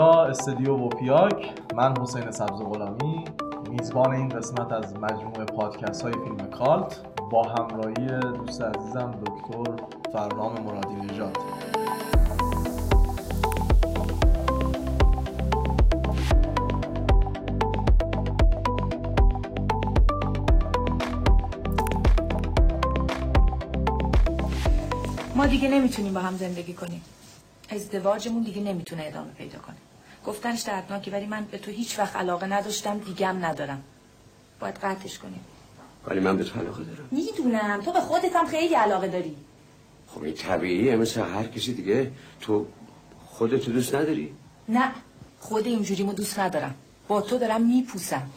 استدیو وپیاک. من حسین سبز غلامی میزبان این قسمت از مجموعه پادکست های فیلم کالت با همراهی دوست عزیزم دکتر فرنام مرادی نژاد. ما دیگه نمی‌تونیم با هم زندگی کنیم. ازدواجمون دیگه نمی‌تونه ادامه پیدا کنه. گفتنش دردناکه ولی من به تو هیچ وقت علاقه نداشتم دیگم ندارم. باید قطعش کنیم. ولی من به تو علاقه دارم. می‌دونم. تو به خودت هم خیلی علاقه داری. خب این طبیعیه. مثل هر کسی دیگه. تو خودتو دوست نداری؟ نه. خود اینجوریمو دوست ندارم. با تو دارم میپوسم.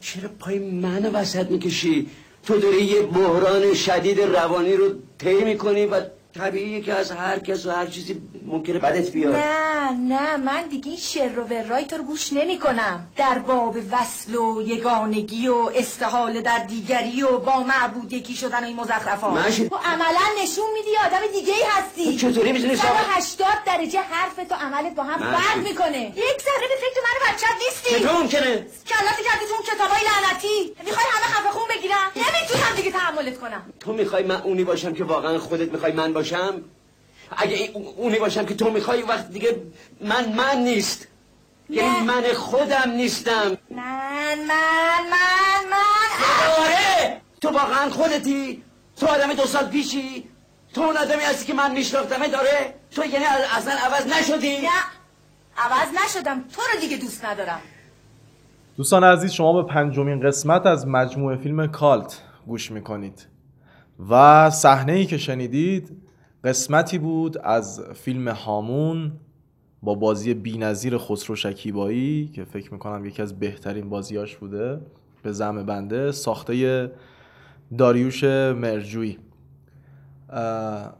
چرا پای منو وسط می‌کشی؟ تو داری یه بحران شدید روانی رو طی می‌کنی و طبیعیه که از هر کس و هر چیزی ممکنه بدت بیاد. نه نه من دیگه این شر و ورای تو رو گوش نمی کنم در باب وصل و یگانگی و استحاله در دیگری و با معبود یکی شدن این مزخرفات. ماشی. تو عملا نشون میدی آدم دیگه ای هستی چطوری می‌تونی ثابت- 180 درجه حرف تو عملت با هم. فرق می‌کنه. یک ذره به فکر من و بچت نیستی. چطور ممکنه؟ کلت کردی تو اون کتابای لعنتی. می‌خوای همه خفه خون بگیرم نمی‌تونم دیگه تحملت کنم. تو می‌خوای من اونی باشم که واقعا خودت می‌خوای من باشم اگه این- اونی باشم که تو می‌خوای وقت دیگه من من نیست. یعنی من خودم نیستم. من من من من. آره تو واقعا خودتی؟ تو آدم دو سال پیشی؟ تو اون آدمی هستی که من میشناختمه داره؟ تو یعنی اصلا عوض نشدی؟ نه. عوض نشدم. تو رو دیگه دوست ندارم. دوستان عزیز شما به پنجمین قسمت از مجموعه فیلم کالت گوش می‌کنید. و صحنه ای که شنیدید قسمتی بود از فیلم هامون با بازی بینظیر خسرو شکیبایی که فکر می‌کنم یکی از بهترین بازیاش بوده به زم بنده ساخته داریوش مرجویی. اه،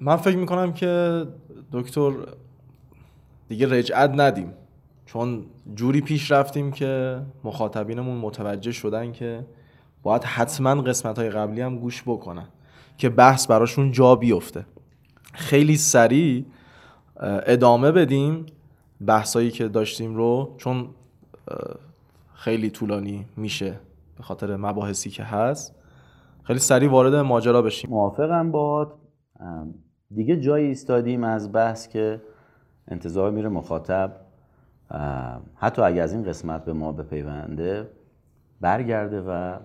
من فکر می‌کنم که دکتر دیگه رجعت ندیم چون جوری پیش رفتیم که مخاطبینمون متوجه شدن که باید حتما قسمت های قبلی هم گوش بکنن که بحث براشون جا بیفته. خیلی سریع ادامه بدیم بحثایی که داشتیم رو چون خیلی طولانی میشه به خاطر مباحثی که هست. خیلی سریع وارد ماجرا بشیم. موافقم ام، دیگه جایی ایستادیم از بحث که انتظار میره مخاطب. حتی اگه از این قسمت به ما بپیونده برگرده و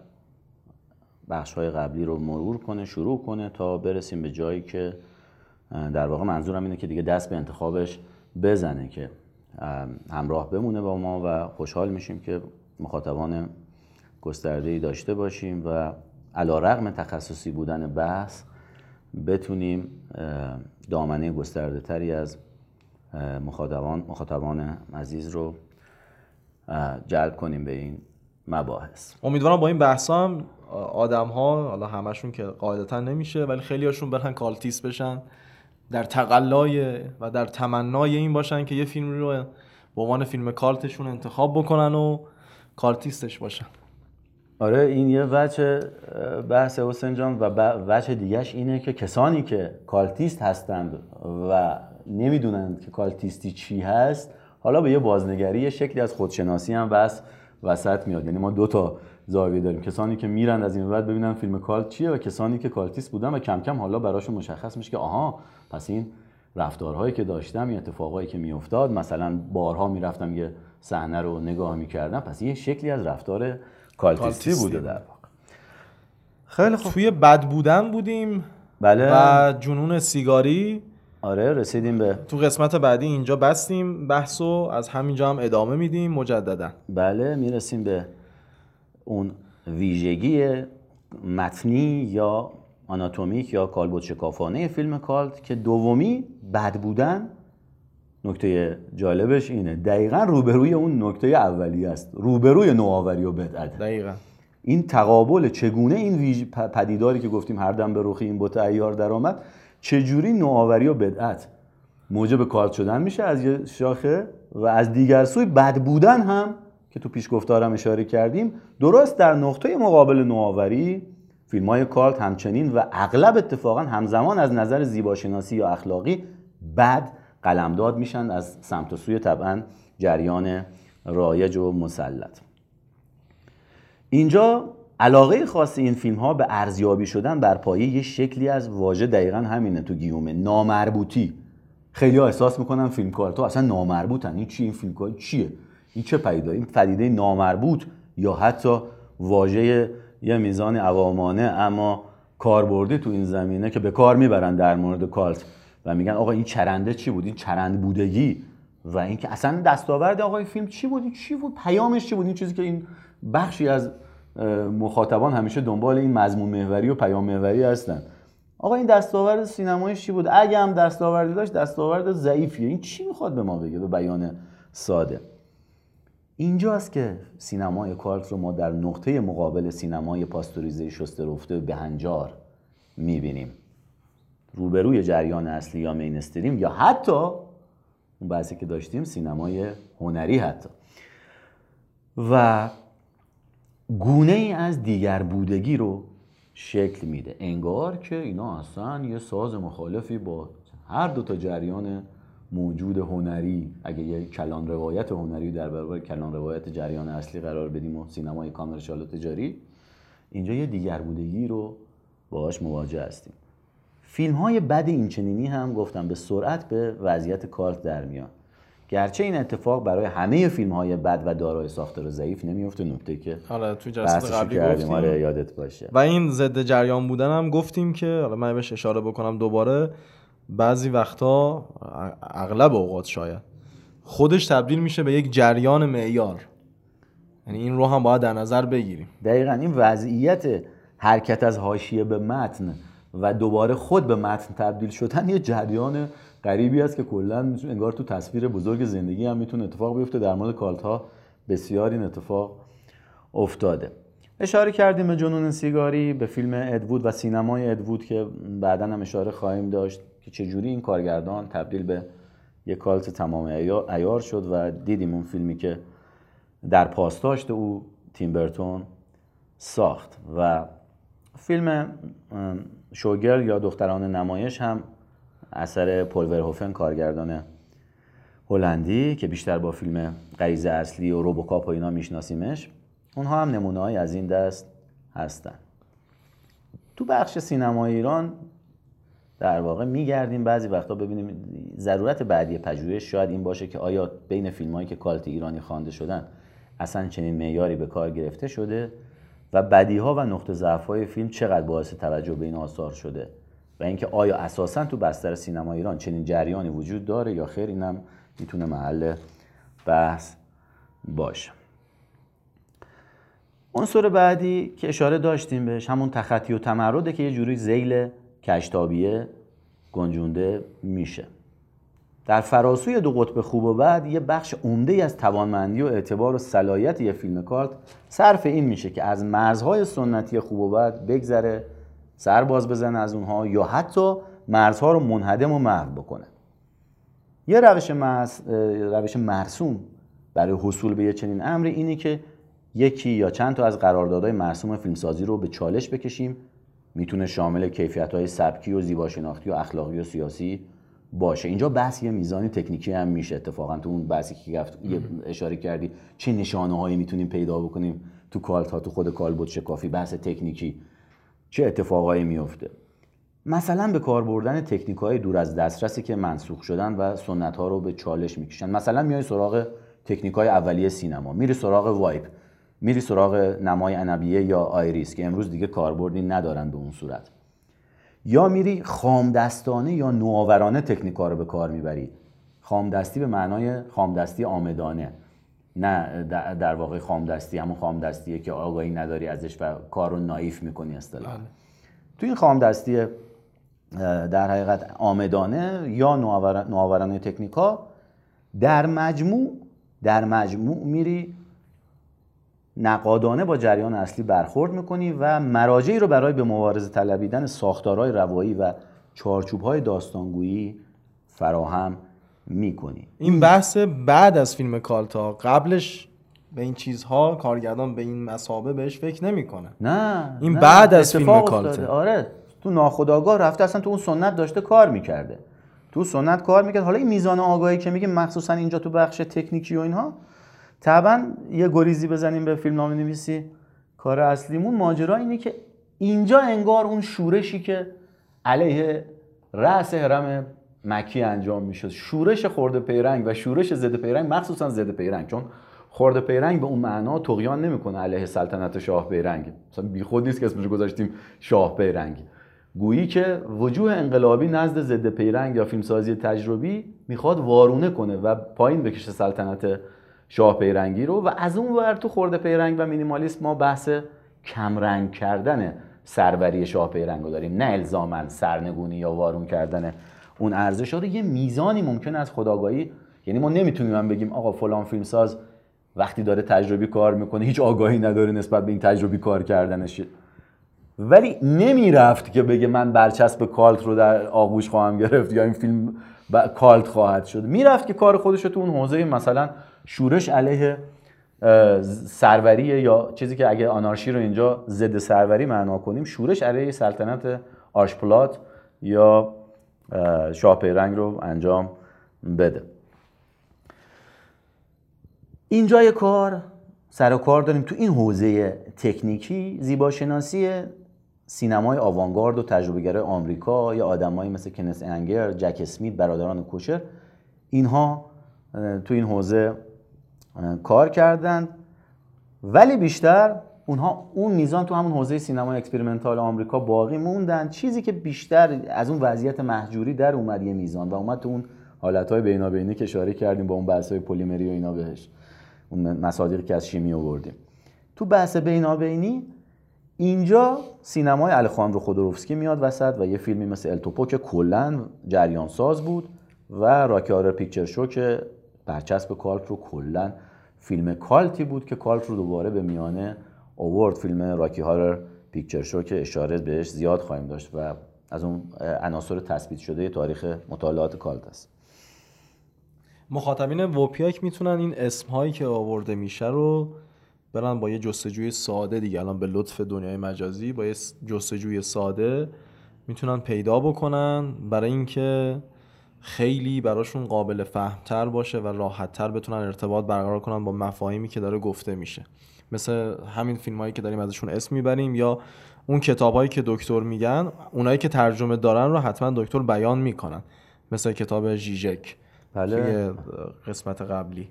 بخش های قبلی رو مرور کنه شروع کنه تا برسیم به جایی که در واقع منظورم اینه که دیگه دست به انتخابش بزنه که همراه بمونه با ما و خوشحال میشیم که مخاطبان گسترده‌ای داشته باشیم و علا رغم تخصصی بودن بحث بتونیم دامنه گسترده تری از مخاطبان مخاطبان عزیز رو جلب کنیم به این مباحث. امیدوارم با این بحثا هم آدم ها حالا همشون که قاعدتا نمیشه ولی خیلی هاشون برن کالتیس بشن. در تقلای و در تمنای این باشن که یه فیلم رو به عنوان فیلم cult شون انتخاب بکنن و cultist ش باشن. آره این یه وجه بحث حسین جان و وجه دیگهش اینه که کسانی که cultist هستند و نمی‌دونند که cultist ی چی هست حالا به یه بازنگری یه شکلی از خودشناسی هم بحث وسط میاد. یعنی ما دو تا زاویه داریم. کسانی که میرن از این بعد ببینن فیلم cult چیه و کسانی که cultist بودن و کم کم حالا براشون مشخص میشه که آها پس این رفتارهایی که داشتم این اتفاقایی که میافتاد مثلا بارها می‌رفتم یه صحنه رو نگاه می‌کردم پس یه شکلی از رفتار کالتیستی کالتیستی بوده بود. در واقع. خیلی خوب. توی بد بودن بودیم بله. و جنون سیگاری. آره رسیدیم به تو قسمت بعدی اینجا بستیم. بحث و از همینجا هم ادامه میدیم مجددا. بله می‌رسیم به اون ویژگی متنی یا آناتومیک یا کالبد شکافانه فیلم کالت که دومی بد بودن نکته جالبش اینه. دقیقا روبروی اون نکته اولیه است. روبروی نوآوری و بدعت. دقیقا. این تقابل چگونه این پدیداری که گفتیم هر دم به رخی این بت ایار درآمد چجوری نوآوری و بدعت موجب کالت شدن میشه از یه شاخه و از دیگر سوی بد بودن هم که تو پیش گفتارم اشاره کردیم درست در نقطه مقابل نوآوری فیلم های کالت همچنین و اغلب اتفاقا همزمان از نظر زیباشناسی یا اخلاقی بد قلمداد میشن از سمت و سوی طبعا جریان رایج و مسلط. اینجا علاقه خاص این فیلم ها به ارزیابی شدن بر پایه یه شکلی از واژه دقیقا همینه تو گیومه نامربوطی. خیلی ها احساس می‌کنن فیلم کار تو اصلا نامربوطن. این چی؟ این فیلم کار چیه؟ این چه پیدا این پدیده نامربوط یا حتی واژه یه میزان عوامانه اما کاربردی تو این زمینه که به کار می‌برن در مورد کالت. و میگن آقا این چرنده چی بود؟ این چرند بودگی. و اینکه اصلا دستاورد آقا این فیلم چی بود؟ چی بود؟ پیامش چی بود؟ این چیزی که این بخشی از مخاطبان همیشه دنبال این مضمون محوری و پیام محوری هستن. آقا این دستاورد سینمایی چی بود؟ اگه هم دستاوردی داشت دستاورد ضعیفیه. این چی می‌خواد به ما بگه؟ به بیان ساده. اینجاست که سینمای کارت رو ما در نقطه مقابل سینمای پاستوریزه شسته رفته به هنجار می‌بینیم. روبروی جریان اصلی یا مینستریم یا حتی اون بحثی که داشتیم سینمای هنری حتی. و گونه ای از دیگر بودگی رو شکل میده. انگار که اینا اصلا یه ساز مخالفی با هر دو تا جریان موجود هنری اگه یه کلان روایت هنری در برابر کلان روایت جریان اصلی قرار بدیم و سینمای کامرشال و تجاری اینجا یه دیگر بودگی رو باهاش مواجه هستیم. فیلم های بد اینچنینی هم گفتم به سرعت به وضعیت کارت در میان. گرچه این اتفاق برای همه فیلم های بد و دارای ساختار ضعیف نمیفته نکته که حالا تو جلسه قبلی کردیم. گفتیم. آره یادت باشه. و این ضد جریان بودن هم گفتیم که حالا من بهش اشاره بکنم دوباره بعضی وقتا اغلب اوقات شاید خودش تبدیل میشه به یک جریان معیار. یعنی این رو هم باید در نظر بگیریم. دقیقا این وضعیت حرکت از حاشیه به متن و دوباره خود به متن تبدیل شدن یه جریان غریبی است که کلا انگار تو تصویر بزرگ زندگی هم می‌تونه اتفاق بیفته. در مورد کالت ها بسیار این اتفاق افتاده. اشاره کردیم به جنون سیگاری به فیلم ادوود و سینمای ادوود که بعدا هم اشاره خواهیم داشت. که چجوری این کارگردان تبدیل به یک کالت تمام ایار شد و دیدیم اون فیلمی که در پاسداشت او تیم برتون ساخت. و فیلم شوگر یا دختران نمایش هم اثر پول ورهوفن کارگردان هلندی که بیشتر با فیلم غریزه اصلی و روبوکاپ و اینا میشناسیمش اونها هم نمونه از این دست هستن. تو بخش سینمای ایران در واقع میگردیم بعضی وقتا ببینیم ضرورت بعدی پژوهش شاید این باشه که آیا بین فیلم هایی که کالت ایرانی خوانده شدن اصلا چنین معیاری به کار گرفته شده و بدی ها و نقطه ضعف های فیلم چقدر باعث توجه به این آثار شده و اینکه آیا اساسا تو بستر سینما ایران چنین جریانی وجود داره یا خیر اینم می‌تونه محل بحث باشه. عنصر بعدی که اشاره داشتیم بهش همون تخطی و تمرده که یه جوری زیل کشتابیه گنجونده میشه. در فراسوی دو قطب خوب و بعد یه بخش عمده از توانمندی و اعتبار و صلاحیت یه فیلم کارت صرف این میشه که از مرزهای سنتی خوب و بعد بگذره سر باز بزنه از اونها یا حتی مرزها رو منهدم و محو بکنه. یه روش, مرس، روش مرسوم برای حصول به یه چنین امری اینه که یکی یا چند تا از قراردادهای مرسوم فیلمسازی رو به چالش بکشیم می‌تونه شامل کیفیت های سبکی و زیباشناختی و اخلاقی و سیاسی باشه. اینجا بحث یه میزانی تکنیکی هم میشه. اتفاقا تو اون بحثی که گفت اشاره کردی چه نشانه هایی می‌تونیم پیدا بکنیم تو cult ها تو خود کالبد شکافی بحث تکنیکی. چه اتفاقایی میفته مثلا به کار بردن تکنیک های دور از دسترسی که منسوخ شدن و سنت ها رو به چالش می‌کشن. مثلا میای سراغ تکنیک های اولیه سینما. میری سراغ wipe. میری سراغ نمای عنبیه یا iris که امروز دیگه کاربردی ندارن به اون صورت. یا میری خامدستانه یا نوآورانه تکنیکا رو به کار می‌بری. خامدستی به معنای خامدستی عامدانه. نه در واقع خامدستی همون خامدستیه که آگاهی نداری ازش و کار رو نایف می‌کنی اصطلاحا. بله. تو این خامدستی در حقیقت آمدانه یا نوآورانه تکنیکا در مجموع در مجموع میری نقادانه با جریان اصلی برخورد می‌کنی و مراجعی رو برای به مبارزه طلبیدن ساختارهای روایی و چارچوبهای داستانگویی فراهم می‌کنی این بحث بعد از فیلم کالتا قبلش به این چیزها کارگردان به این مسابه بهش فکر نمی‌کنه نه این نه. بعد از فیلم. افتاده. آره تو ناخداگاه رفته اصلا تو اون سنت داشته کار می‌کرده تو سنت کار می‌کرد حالا این میزان آگاهی که میگه مخصوصا اینجا تو بخش تکنیکی و اینها طبعا یه گریزی بزنیم به فیلم نام نویسی کار اصلیمون. ماجرا اینه که اینجا انگار اون شورشی که علیه رأس حرم مکی انجام می‌شد شورش خورده پیرنگ و شورش ضد پیرنگ مخصوصا ضد پیرنگ چون خورده پیرنگ به اون معنا تقیان نمی‌کنه علیه سلطنت شاه پیرنگ. مثلا بیخود نیست که اسمش گذاشتیم شاه پیرنگ. گویی که وجوه انقلابی نزد ضد پیرنگ یا فیلمسازی تجربی می‌خواد وارونه کنه و پایین بکشه سلطنت شاه پیرنگی رو و از اون ور تو خورده پیرنگ و مینیمالیسم ما بحث کمرنگ کردن سروری شاه پیرنگ رو داریم. نه الزاما سرنگونی یا وارون کردن اون ارزش رو. یه میزانی ممکن از خداگاهی. یعنی ما نمی‌تونیم هم بگیم آقا فلان فیلمساز وقتی داره تجربی کار می‌کنه هیچ آگاهی نداره نسبت به این تجربی کار کردنش. ولی نمی‌رفت که بگه من برچسب کالت رو در آغوش خواهم گرفت یا این فیلم کالت خواهد شد. می‌رفت که کار خودش رو تو اون حوزه مثلا شورش علیه سروری یا چیزی که اگه آنارشی رو اینجا ضد سروری معنا کنیم شورش علیه سلطنت آشپلات یا شاه پیرنگ رو انجام بده. اینجای کار سر و کار داریم تو این حوزه تکنیکی زیباشناسی سینمای آوانگارد و تجربهگرای آمریکا یا آدمایی مثل کنس انگر، جک اسمیت، برادران کوشر اینها تو این حوزه کار کردند ولی بیشتر اونها اون میزان تو همون حوزه سینمای experimental آمریکا باقی موندن. چیزی که بیشتر از اون وضعیت مهجوری در اومد یه میزان و اومد تو اون حالتهای بینابینی که اشاره کردیم با اون بحث‌های پلیمری و اینا بهش. اون مصادیقی که از شیمی آوردیم. تو بحث بینابینی اینجا سینمای الخاندرو خودروفسکی میاد وسط و یه فیلمی مثل El Topo که کلا جریان ساز بود و Rocky Horror Picture Show که برچسب cult رو کلا فیلم cult ی بود که cult رو دوباره به میانه آورد فیلم Rocky Horror Picture Show که اشاره بهش زیاد خواهیم داشت و از اون عناصر تثبیت شده تاریخ مطالعات cult است. مخاطبین ووپیاک می‌تونن این اسم هایی که آورده میشه رو برن با یه جستجوی ساده دیگه. الان به لطف دنیای مجازی با یه جستجوی ساده می‌تونن پیدا بکنن. برای اینکه خیلی براشون قابل فهمتر باشه و راحتتر بتونن ارتباط برقرار کنن با مفاهیمی که داره گفته میشه. مثل همین فیلم هایی که داریم ازشون اسم می‌بریم یا اون کتاب هایی که دکتر میگن اونایی که ترجمه دارن رو حتما دکتر بیان می‌کنن. مثل کتاب جیجک بله. قسمت قبلی.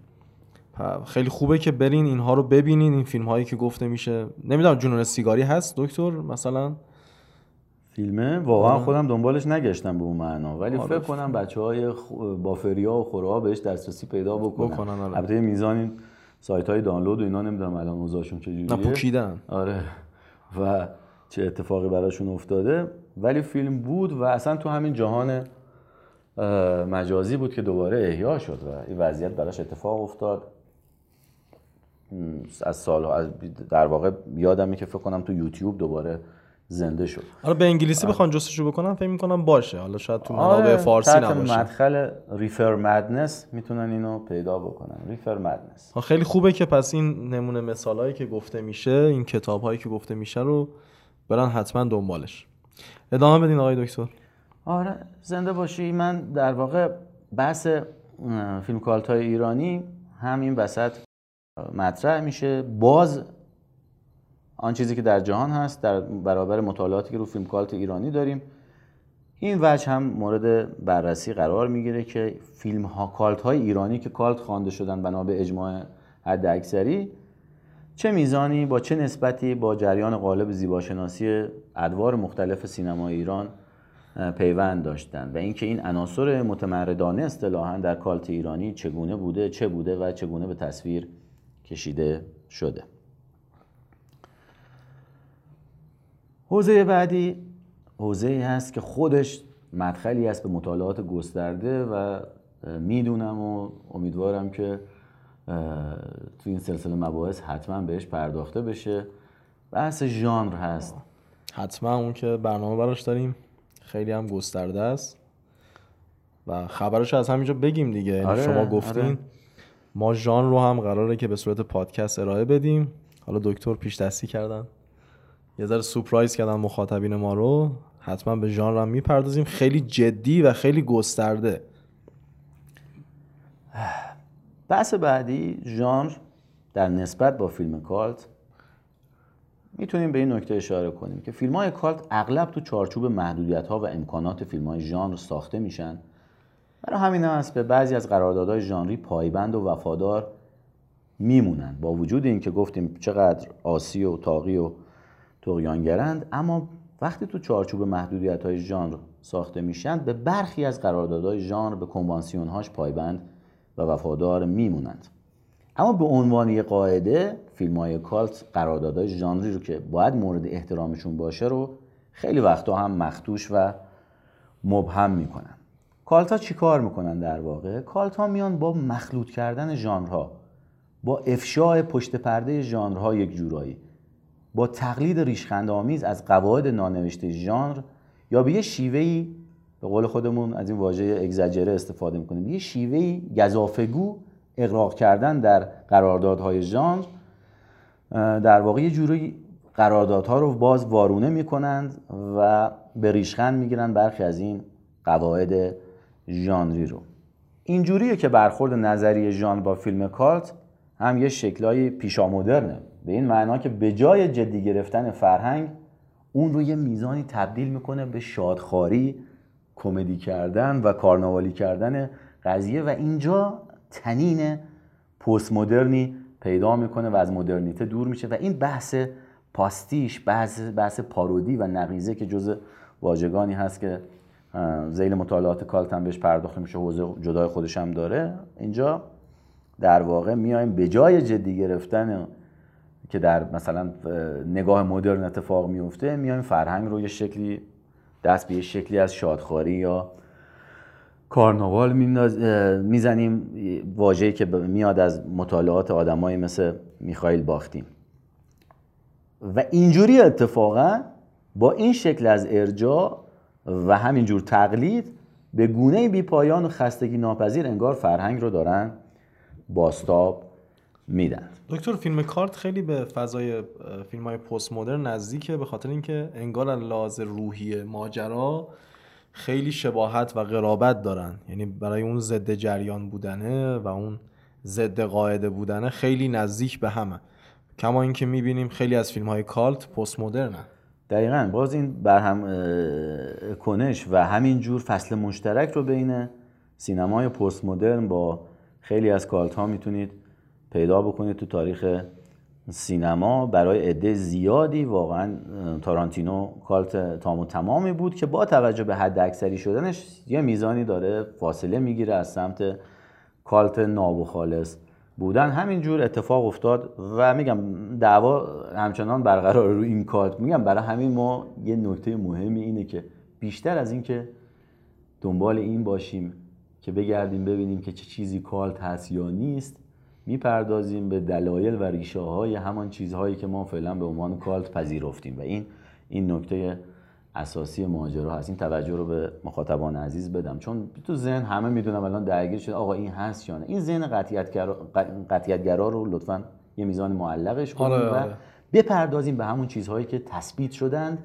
خیلی خوبه که برین اینها رو ببینین. این فیلم هایی که گفته میشه نمی‌دونم جنون سیگاری هست دکتر مثلا؟ فیلمه واقعا خودم دنبالش نگشتم به اون معنا. ولی آره. فکر کنم بچه های بافریا و خوره بهش دسترسی پیدا بکنن, بکنن آره. البته میزان سایت های دانلود و اینا نمی‌دونم الان اوضاعشون چجوریه. نپوکیدن آره. و چه اتفاقی براشون افتاده. ولی فیلم بود و اصلا تو همین جهان مجازی بود که دوباره احیا شد و این وضعیت براش اتفاق افتاد. از سال در واقع یادمه که فکر کنم تو یوتیوب دوباره زنده شد. حالا به انگلیسی بخوان جستجو بکنم فکر می‌کنم باشه. حالا شاید تو منابع آره، فارسی نباشه. مدخل ریفر مدنس می‌تونن اینو پیدا بکنن. ریفر مدنس خیلی خوبه که پس این نمونه مثالهایی که گفته میشه این کتاب هایی که گفته میشه رو برن حتما دنبالش. ادامه بدین آقای دکتر. آره زنده باشی. من در واقع بحث فیلم کالت های ایرانی همین وسط مطرح میشه. باز آن چیزی که در جهان هست در برابر مطالعاتی که رو فیلم کالت ایرانی داریم. این وجه هم مورد بررسی قرار می‌گیره که فیلم ها کالت های ایرانی که کالت خوانده شدن بنا به اجماع حد اکثری چه میزانی با چه نسبتی با جریان قالب زیباشناسی ادوار مختلف سینما ایران پیوند داشتن و اینکه این عناصر متمردانه اصطلاحا در کالت ایرانی چگونه بوده چه بوده و چگونه به تصویر کشیده شده. حوزه بعدی. حوزه هست که خودش مدخلی است به مطالعات گسترده و می‌دونم و امیدوارم که تو این سلسله مباحث حتما بهش پرداخته بشه. بحث ژانر هست. حتما اون که برنامه براش داریم خیلی هم گسترده است. و خبرش از همینجا بگیم دیگه. یعنی آره، شما گفتین آره. ما ژان رو هم قراره که به صورت پادکست ارائه بدیم. حالا دکتر پیش دستی کردن. یه ذره سورپرایز کردن مخاطبین ما رو. حتما به ژانر می‌پردازیم. خیلی جدی و خیلی گسترده. بحث بعدی ژانر در نسبت با فیلم کالت می‌تونیم به این نکته اشاره کنیم که فیلم های کالت اغلب تو چارچوب محدودیت ها و امکانات فیلم های ژانر ساخته میشن. برای همین هم است به بعضی از قراردادهای ژانری پایبند و وفادار میمونن. با وجود اینکه گفتیم چقدر آسی و تاقی و تقیانگرند اما وقتی تو چارچوب محدودیت های ژانر ساخته میشن به برخی از قراردادهای ژانر به کنوانسیون هاش پایبند و وفادار میمونند. اما به عنوان یک قاعده فیلم های کالت قراردادهای ژانری رو که باید مورد احترامشون باشه رو خیلی وقتا هم مختوش و مبهم می‌کنن. کالت ها چی کار می‌کنن در واقع؟ کالت ها میان با مخلوط کردن ژانرها با افشاء پشت پرده ژانرها یک جورایی. با تقلید ریشخند آمیز از قواعد نانوشته ژانر یا به یه شیوهی به قول خودمون از این واژه اگزاجره استفاده می‌کنیم یه شیوهی گزافگو اقراق کردن در قراردادهای ژانر در واقع یه جوری قراردادها رو باز وارونه می‌کنند و به ریشخند می‌گیرن برخی از این قواعد ژانری رو. اینجوریه که برخورد نظری ژان با فیلم کالت هم یه شکلای پیشامدرنه. به این معنا که به جای جدی گرفتن فرهنگ اون رو یه میزانی تبدیل می‌کنه به شادخاری کمدی کردن و کارناوالی کردن قضیه و اینجا تنین پست مدرنی پیدا می‌کنه و از مدرنیته دور میشه و این بحث پاستیش بحث, بحث پارودی و نقیزه که جز واژگانی هست که زیل مطالعات کالت هم بهش پرداخته میشه حوزه جدای خودش هم داره. اینجا در واقع میایم به جای جدی گرفتن که در مثلا نگاه مدرن اتفاق میفته میایم فرهنگ رو یه شکلی دست به یه شکلی از شادخاری یا کارناوال می‌زنیم واژه‌ای که میاد از مطالعات آدمایی مثل میخائیل باختیم و اینجوری اتفاقا با این شکل از ارجاع و همینجور تقلید به گونه بی پایان و خستگی ناپذیر انگار فرهنگ رو دارن باستاب میدن. دکتر فیلم کارت خیلی به فضای فیلم های پست مدرن نزدیکه به خاطر اینکه انگار لحاظ روحی ماجرا خیلی شباهت و قرابت دارن. یعنی برای اون ضد جریان بودنه و اون ضد قاعده بودنه خیلی نزدیک به همه. کما اینکه می‌بینیم خیلی از فیلم های کالت پست مدرنن دقیقا. باز این برهم کنش و همین جور فصل مشترک رو بین سینمای پست مدرن با خیلی از کالت ها می‌تونید پیدا بکنید تو تاریخ سینما. برای عده زیادی واقعا تارانتینو کالت تام و تمامی بود که با توجه به حد اکثری شدنش یه میزانی داره فاصله می‌گیره از سمت کالت ناب و خالص بودن. همینجور اتفاق افتاد و میگم دعوا همچنان برقرار رو این کالت میگم برای همین ما یه نکته مهمی اینه که بیشتر از اینکه دنبال این باشیم که بگردیم ببینیم که چه چیزی کالت هست یا نیست می‌پردازیم به دلایل و ریشه های همان چیزهایی که ما فعلا به عنوان کالت پذیرفتیم. و این این نکته اساسی ماجرا هست. این توجه رو به مخاطبان عزیز بدم. چون تو ذهن همه می‌دونم الان درگیر شده. آقا این هست یا نه؟ این ذهن قطعیتگرا رو لطفا یه میزان معلقش کنیم آره، و آره. بپردازیم به همون چیزهایی که تثبیت شدند.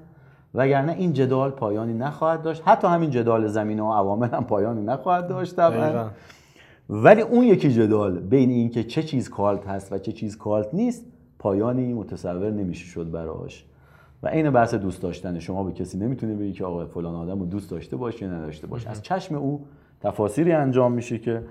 وگرنه این جدال پایانی نخواهد داشت. حتی همین جدال زمینه و عوامل هم پایانی نخواهد داشت ولی اون یکی جدال بین اینکه چه چیز کالت هست و چه چیز کالت نیست پایانی متصور نمیشه شد براش. و این بحث دوست داشتن شما به کسی نمی‌تونه بگی که آقا فلان آدم رو دوست داشته باش یا نداشته باش. از چشم او تفاسیری انجام میشه که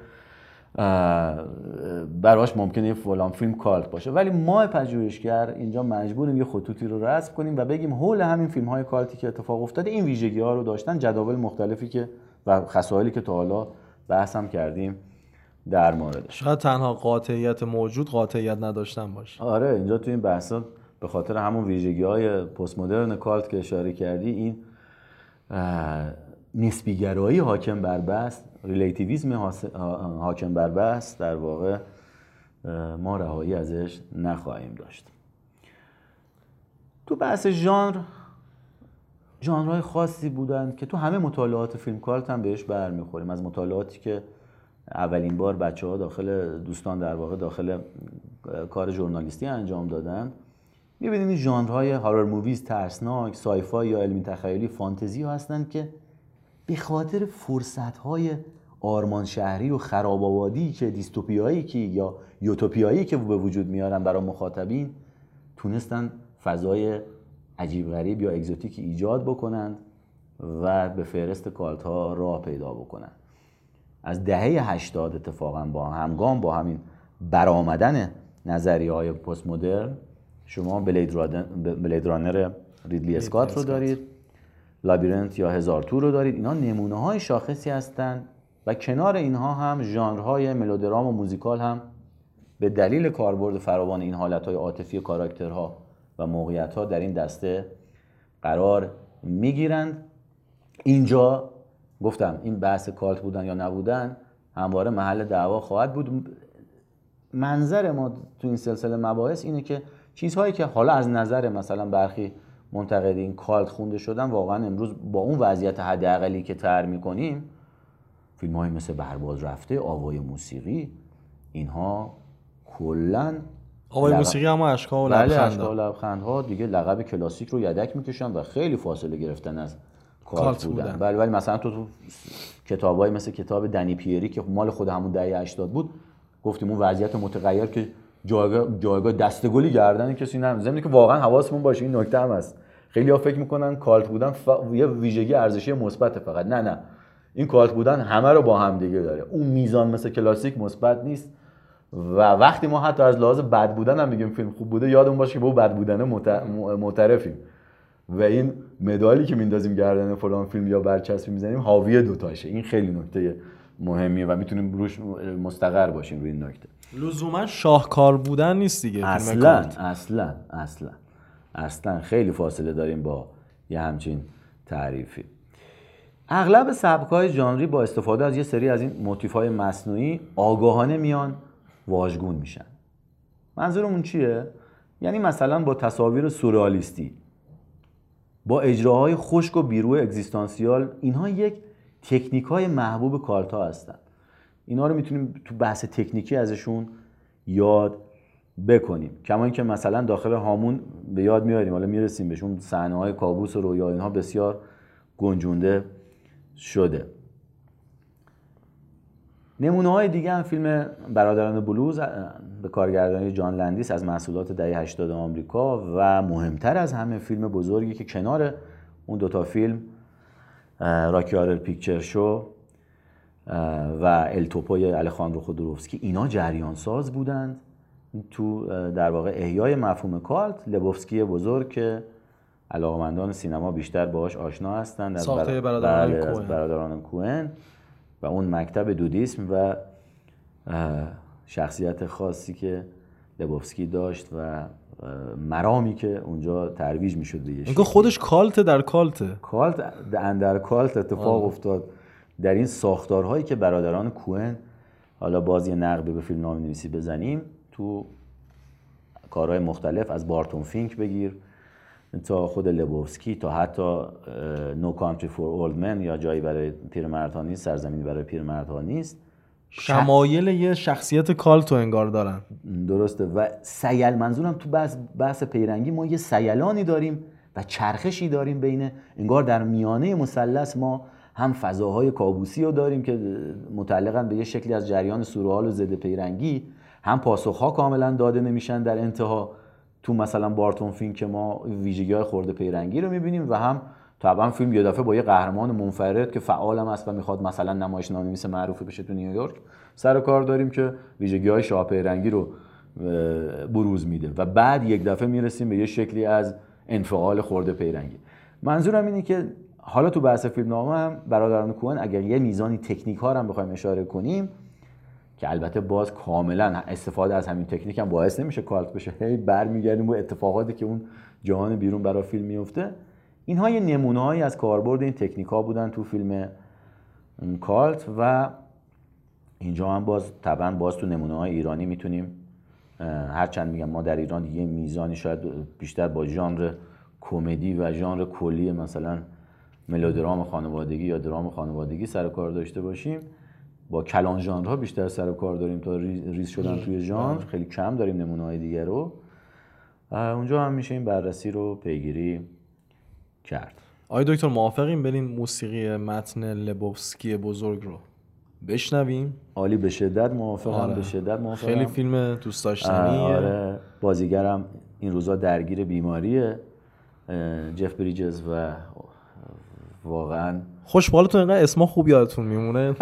براش ممکنه فلان فیلم کالت باشه. ولی ما پژوهشگر اینجا مجبوریم یه خطوطی رو رسم کنیم و بگیم حول همین فیلم های کالتی که اتفاق افتاده این ویژگی ها رو داشتن جداول مختلفی که و خصایلی که تا حالا بحث هم کردیم. در موردش. شاید تنها قاطعیت موجود قاطعیت نداشتن باشه. آره اینجا تو این بحثا به خاطر همون ویژگی های پست مدرن کالت که اشاره کردی این نسبیگرایی حاکم بر بحث relativism حاکم بر بحث در واقع ما رهایی ازش نخواهیم داشت. تو بحث ژانر ژانرهای خاصی بودند که تو همه مطالعات فیلم کالت هم بهش برمیخوریم. از مطالعاتی که اولین بار بچه ها داخل دوستان در واقع داخل کار ژورنالیستی انجام دادن. می‌بینیم این ژانرهای horror movies ترسناک sci-fi یا علمی تخیلی فانتزی ها هستند که به خاطر فرصت های آرمان شهری و خراب آبادی که dystopia یی که یا یوتوپیایی که به وجود میارن برای مخاطبین تونستن فضای عجیب غریب یا اگزوتیک ایجاد بکنند و به فهرست کالت ها راه پیدا بکنند. از دهه 80 اتفاقا با همگام با همین برآمدن نظریه های پست مدرن شما بلید رانر ریدلی اسکات رو دارید لابیرنت یا هزار تور رو دارید. اینا نمونه های شاخصی هستند و کنار اینها هم ژانرهای ملودرام و موزیکال هم به دلیل کاربرد فراوان این حالتهای عاطفی کاراکترها و موقعیتها در این دسته قرار می‌گیرند. اینجا گفتم این بحث کالت بودن یا نبودن همواره محل دعوا خواهد بود. منظر ما تو این سلسله مباحث اینه که چیزهایی که حالا از نظر مثلا برخی منتقدین کالت خونده شدن واقعا امروز با اون وضعیت حداقلی که تر می‌کنیم فیلم های مثل برباز رفته آوای موسیقی اینها کلا آوای لقب- موسیقی اما اشکا و بله لبخند لبخندها دیگه لقب کلاسیک رو یدک می‌کشن و خیلی فاصله گرفتن از کالت بودن. بله ولی مثلا تو تو کتابای مثل کتاب دنی پیری که مال خود همون دهه 80 بود گفتیم اون وضعیت متغیر که جایگاه جایگاه دستگلی گردن کسی نه ضمن که واقعا حواسمون باشه این نکته هم هست. خیلی ها فکر می‌کنن کالت بودن ف... یه ویژگی ارزشی مثبت فقط. نه نه. این کالت بودن همه رو با هم دیگه داره. اون میزان مثل کلاسیک مثبت نیست. و وقتی ما حتی از لحاظ بد بودن هم میگیم فیلم خوب بوده یادمون باشه که با بد بودن مت- معترفیم. و این مدالی که میندازیم گردن فلان فیلم یا برچسبی می‌زنیم حاوی دوتاشه این خیلی نکته مهمیه و می‌تونیم روش مستقر باشیم روی این نکته. لزوما شاهکار بودن نیست دیگه اصلا. اصلا اصلا اصلا خیلی فاصله داریم با یه همچین تعریفی. اغلب سبک های ژانری با استفاده از یه سری از این موتیف های مصنوعی آگاهانه میان واژگون میشن. منظورمون چیه؟ یعنی مثلا با تصاویر سورئالیستی با اجراهای خشک و بیروی اگزیستانسیال اینها یک تکنیک های محبوب کالتا هستن. اینا رو می‌تونیم تو بحث تکنیکی ازشون یاد بکنیم. کما اینکه مثلا داخل هامون به یاد میاریم حالا می‌رسیم بهشون صحنه های کابوس و رویا اینها بسیار گنجونده شده. نمونه های دیگه هم فیلم برادران بلوز به کارگردانی جان لندیس از محصولات دهه 80 آمریکا و مهمتر از همه فیلم بزرگی که کنار اون دوتا فیلم Rocky Horror Picture Show و El Topo ی آلخاندرو خودوروفسکی اینا جریان ساز بودند تو در واقع احیای مفهوم کالت لبوفسکی بزرگ که علاقمندان سینما بیشتر باهاش آشنا هستند از برادران بله،. برادران کوهن و اون مکتب دودیسم و شخصیت خاصی که لبوفسکی داشت و مرامی که اونجا ترویج می‌شد انگار شکلی. خودش کالت در کالته کالت اندر کالت اتفاق افتاد. در این ساختارهایی که برادران کوهن حالا باز یه نقبی به فیلمنامه نویسی بزنیم تو کارهای مختلف از بارتون فینک بگیر. تا خود لبوفسکی تا حتی No Country for Old Men یا جایی برای پیرمردها نیست سرزمینی برای پیرمردها نیست. شمایل یه شخصیت کالت رو انگار دارن. درسته. و سیل منظورم تو بحث, بحث پیرنگی ما یه سیلانی داریم و چرخشی داریم بین انگار در میانه مثلث ما هم فضاهای کابوسی رو داریم که متعلقن به یه شکلی از جریان سورئال و ضد پیرنگی هم پاسخها کاملا داده نمیشن در انتها. تو مثلا بارتون فینک که ما ویژگی های خورده پیرنگی رو می‌بینیم و هم طبعا فیلم یه دفعه با یه قهرمان منفرد که فعالم است و می‌خواد مثلا نمایش نویس معروفی بشه تو نیویورک سر کار داریم که ویژگی های شاه پیرنگی رو بروز میده و بعد یک دفعه می‌رسیم به یه شکلی از انفعال خورده پیرنگی. منظورم اینه که حالا تو بحث فیلمنامه هم برادران کوهن اگر یه میزانی تکنیک ها هم بخوایم اشاره کنیم که البته باز کاملا استفاده از همین تکنیک هم باعث نمیشه کالت بشه. هی برمیگردیم به اتفاقاتی که اون جهان بیرون برای فیلم میفته اینها یه نمونه‌هایی از کاربرد این تکنیک ها بودن تو فیلم کالت و اینجا هم باز طبعا باز تو نمونه های ایرانی می‌تونیم هرچند میگم ما در ایران یه میزانی شاید بیشتر با ژانر کمدی و ژانر کلی مثلا ملودرام خانوادگی یا درام خانوادگی سر کار داشته باشیم. با کلان ژانرها بیشتر سر و کار داریم تا ریز شدن توی ژانر. خیلی کم داریم نمونه های دیگر رو. اونجا هم میشه این بررسی رو پیگیری کرد. آقای دکتر موافقیم بریم موسیقی متن لبوفسکی بزرگ رو بشنویم؟ عالی به شدت موافقم آره. به شدت موافقم. خیلی فیلم دوست داشتنیه. آره. بازیگرم این روزا درگیر بیماریه. جف بریجز و واقعا خوش بالاتون اینقدر اسما خوب یادتون میمونه؟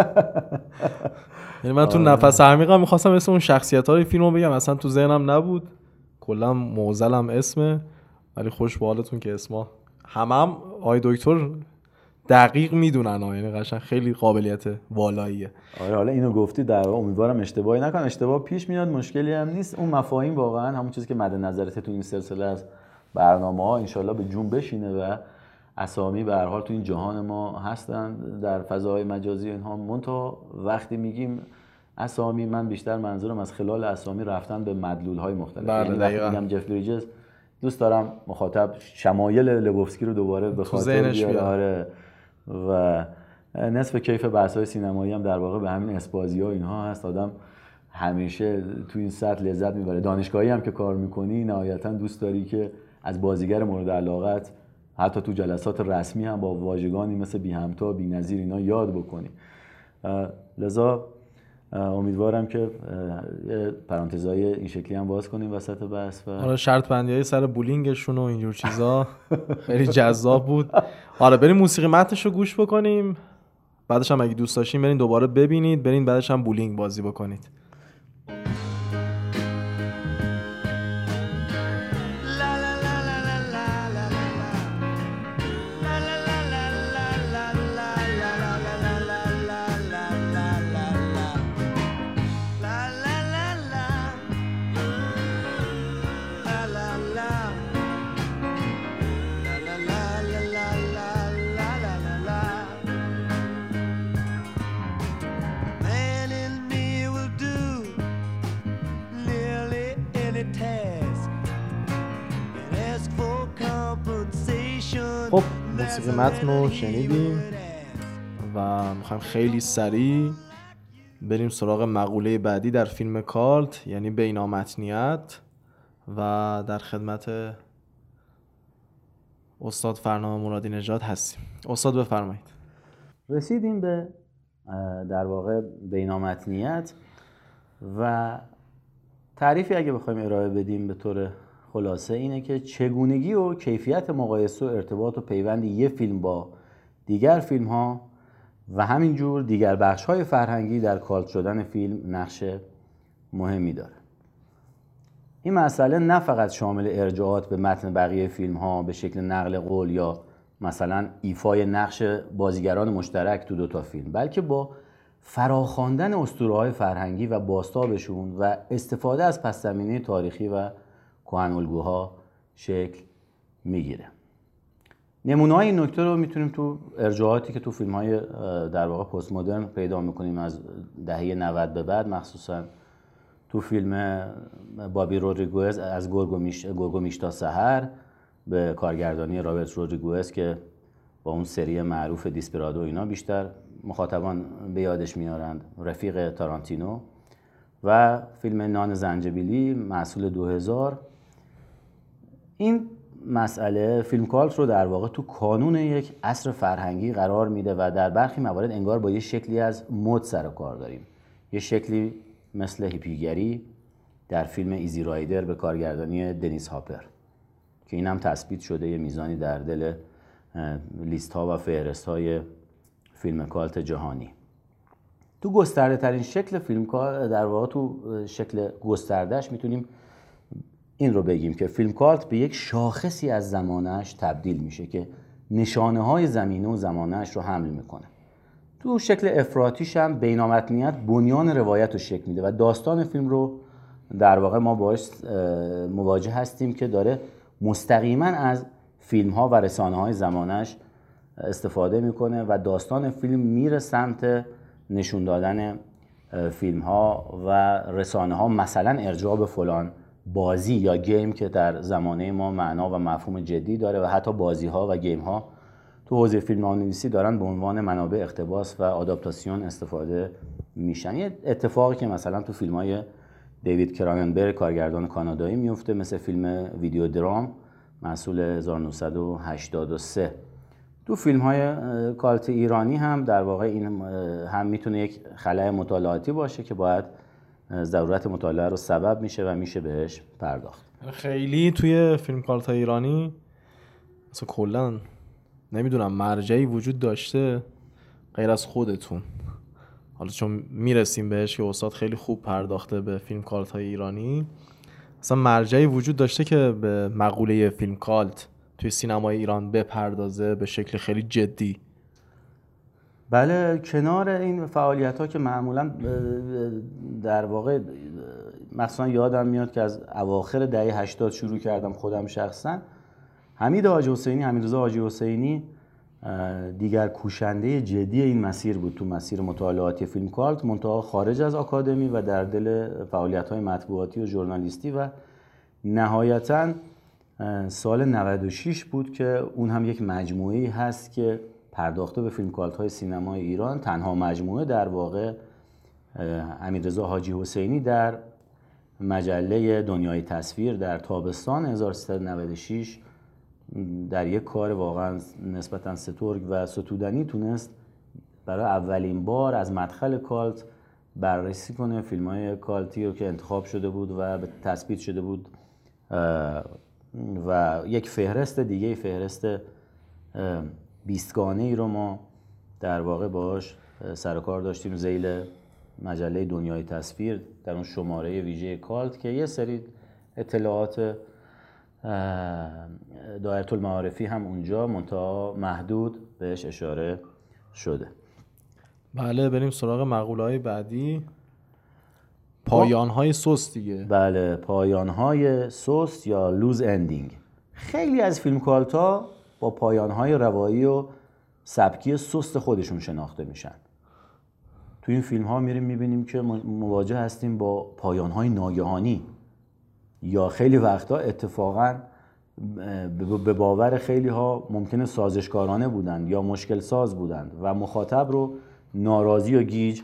یعنی من تو نفس عمیقم می‌خواستم اسم اون شخصیت های فیلم رو بگم. اصلا تو ذهنم نبود. کلا موزلم اسمه. ولی خوش که اسما. همه هم آی دکتر دقیق می‌دونن. یعنی قشنگ خیلی قابلیت والاییه. آره حالا اینو گفتی در امیدوارم اشتباهی نکن اشتباه پیش میاد مشکلی هم نیست. اون مفاهیم واقعا همون چیزی که مد نظرت تو این سلسله از برنامه ها انشالله به جون بشینه و اسامی به هر حال تو این جهان ما هستن در فضاهای مجازی اینها منتها وقتی میگیم اسامی من بیشتر منظورم از خلال اسامی رفتن به مدلول های مختلف بله، یعنی. میگم جف بریجز دوست دارم مخاطب شمایل لبوفسکی رو دوباره به خاطر. بیاره. آره و نصف کیف بحث های سینمایی هم در واقع به همین اسپازی ها اینها هست آدم همیشه تو این سطح لذت می‌بره دانشگاهی هم که کار می‌کنی نهایتا دوست داری که از بازیگر مورد علاقت حتی تو جلسات رسمی هم با واژگانی مثل بی همتا بی نظیر اینا یاد بکنی. اه، لذا امیدوارم که پرانتزای این شکلی هم باز کنیم وسط بحث و آره شرط بندی های سر بولینگشون و اینجور چیزا. خیلی جذاب بود. آره بریم موسیقی متنش رو گوش بکنیم. بعدش هم اگه دوست داشتین برین دوباره ببینید. برین بعدش هم بولینگ بازی بکنید. موسیقی متن رو شنیدیم و می‌خوایم خیلی سریع بریم سراغ مقوله بعدی در فیلم کالت یعنی بینامتنیت و در خدمت استاد فرنامه مرادی نژاد هستیم. استاد بفرمایید. رسیدیم به در واقع بینامتنیت و تعریفی اگه بخوایم ارائه بدیم به طور خلاصه اینه که چگونگی و کیفیت مقایسه و ارتباط و پیوند یه فیلم با دیگر فیلم ها و همینجور دیگر بخش های فرهنگی در کالت شدن فیلم نقش مهمی داره. این مسئله نه فقط شامل ارجاعات به متن بقیه فیلم ها به شکل نقل قول یا مثلا ایفای نقش بازیگران مشترک تو دوتا فیلم بلکه با فراخواندن اسطوره فرهنگی و باستابشون و استفاده از پس زمینه تاریخی و کهن الگوها شکل می‌گیره. نمونه های این نکته رو می‌تونیم تو ارجاعاتی که تو فیلم های در واقع پست مدرن پیدا می‌کنیم از دهه 90 به بعد مخصوصا تو فیلم بابی رودریگوز از گرگو میش گرگو میشتا سحر به کارگردانی رابرت رودریگوز که با اون سری معروف دیسپرادو اینا بیشتر مخاطبان به یادش میارند رفیق تارانتینو. و فیلم نان زنجبیلی محصول 2000 این مسئله فیلم کالت رو در واقع تو کانون یک عصر فرهنگی قرار میده و در برخی موارد انگار با یه شکلی از مد سر و کار داریم. یه شکلی مثل هیپیگری در فیلم ایزی رایدر به کارگردانی دنیس هاپر که این هم تثبیت شده یه میزانی در دل لیست ها و فهرست های فیلم کالت جهانی. تو گسترده ترین شکل فیلم کالت در واقع تو شکل گستردهش می‌تونیم این رو بگیم که فیلم کالت به یک شاخصی از زمانش تبدیل میشه که نشانه های زمینه و زمانش رو حمل می‌کنه. تو شکل افراتیش هم بینامتنیت بنیان روایت رو شکل میده و داستان فیلم رو در واقع ما باش مواجه هستیم که داره مستقیما از فیلم ها و رسانه های زمانش استفاده می‌کنه و داستان فیلم میره سمت نشون دادن فیلم ها و رسانه ها مثلا ارجاع به فلان بازی یا گیم که در زمانه ما معنا و مفهوم جدی داره و حتی بازی ها و گیم ها تو حوزه فیلم نویسی دارن به عنوان منابع اقتباس و آداپتاسیون استفاده میشن. یه اتفاقی که مثلا تو فیلم های دیوید کراننبرگ کارگردان کانادایی میفته مثل فیلم ویدیو درام محصول 1983 تو فیلم های کالت ایرانی هم در واقع این هم می‌تونه یک خلای مطالعاتی باشه که باید ضرورت مطالعه رو سبب میشه و میشه بهش پرداخت. خیلی توی فیلم کارت ایرانی اصلا کلا نمی‌دونم مرجعی وجود داشته غیر از خودتون. حالا چون می‌رسیم بهش که استاد خیلی خوب پرداخته به فیلم کالت های ایرانی اصلا مرجعی وجود داشته که به مقوله فیلم کالت توی سینمای ایران بپردازه به شکل خیلی جدی. بله کنار این فعالیت ها که معمولا در واقع مخصوصا یادم میاد که از اواخر دهه 80 شروع کردم خودم شخصا. حمید حاجی حسینی حمیدرضا حاجی حسینی دیگر کوشنده جدی این مسیر بود تو مسیر مطالعاتی فیلم کالت منتها خارج از آکادمی و در دل فعالیت های مطبوعاتی و ژورنالیستی و نهایتا سال 96 بود که اون هم یک مجموعه هست که پرداخته به فیلم کالت های سینمای ایران. تنها مجموعه در واقع امیررضا حاجی حسینی در مجله دنیای تصویر در تابستان 1396 در یک کار واقعا نسبتا سترگ و ستودنی تونست برای اولین بار از مدخل کالت بررسی کنه. فیلم های کالتی رو که انتخاب شده بود و تثبیت شده بود و یک فهرست دیگه فهرست بیستگانه ای رو ما در واقع باش سر کار داشتیم. زیل مجله دنیای تصویر در اون شماره ویژه کالت که یه سری اطلاعات دایره المعارفی هم اونجا منتها محدود بهش اشاره شده. بله بریم سراغ مقوله های بعدی. پایان های سست دیگه. بله پایان های سست یا loose ending. خیلی از فیلم کالتا با پایان های روایی و سبکی سست خودشون شناخته میشن. تو این فیلم ها میریم می‌بینیم که مواجه هستیم با پایان های ناگهانی. یا خیلی وقتا اتفاقا به باور خیلی ها ممکنه سازشکارانه بودند یا مشکل ساز بودند و مخاطب رو ناراضی و گیج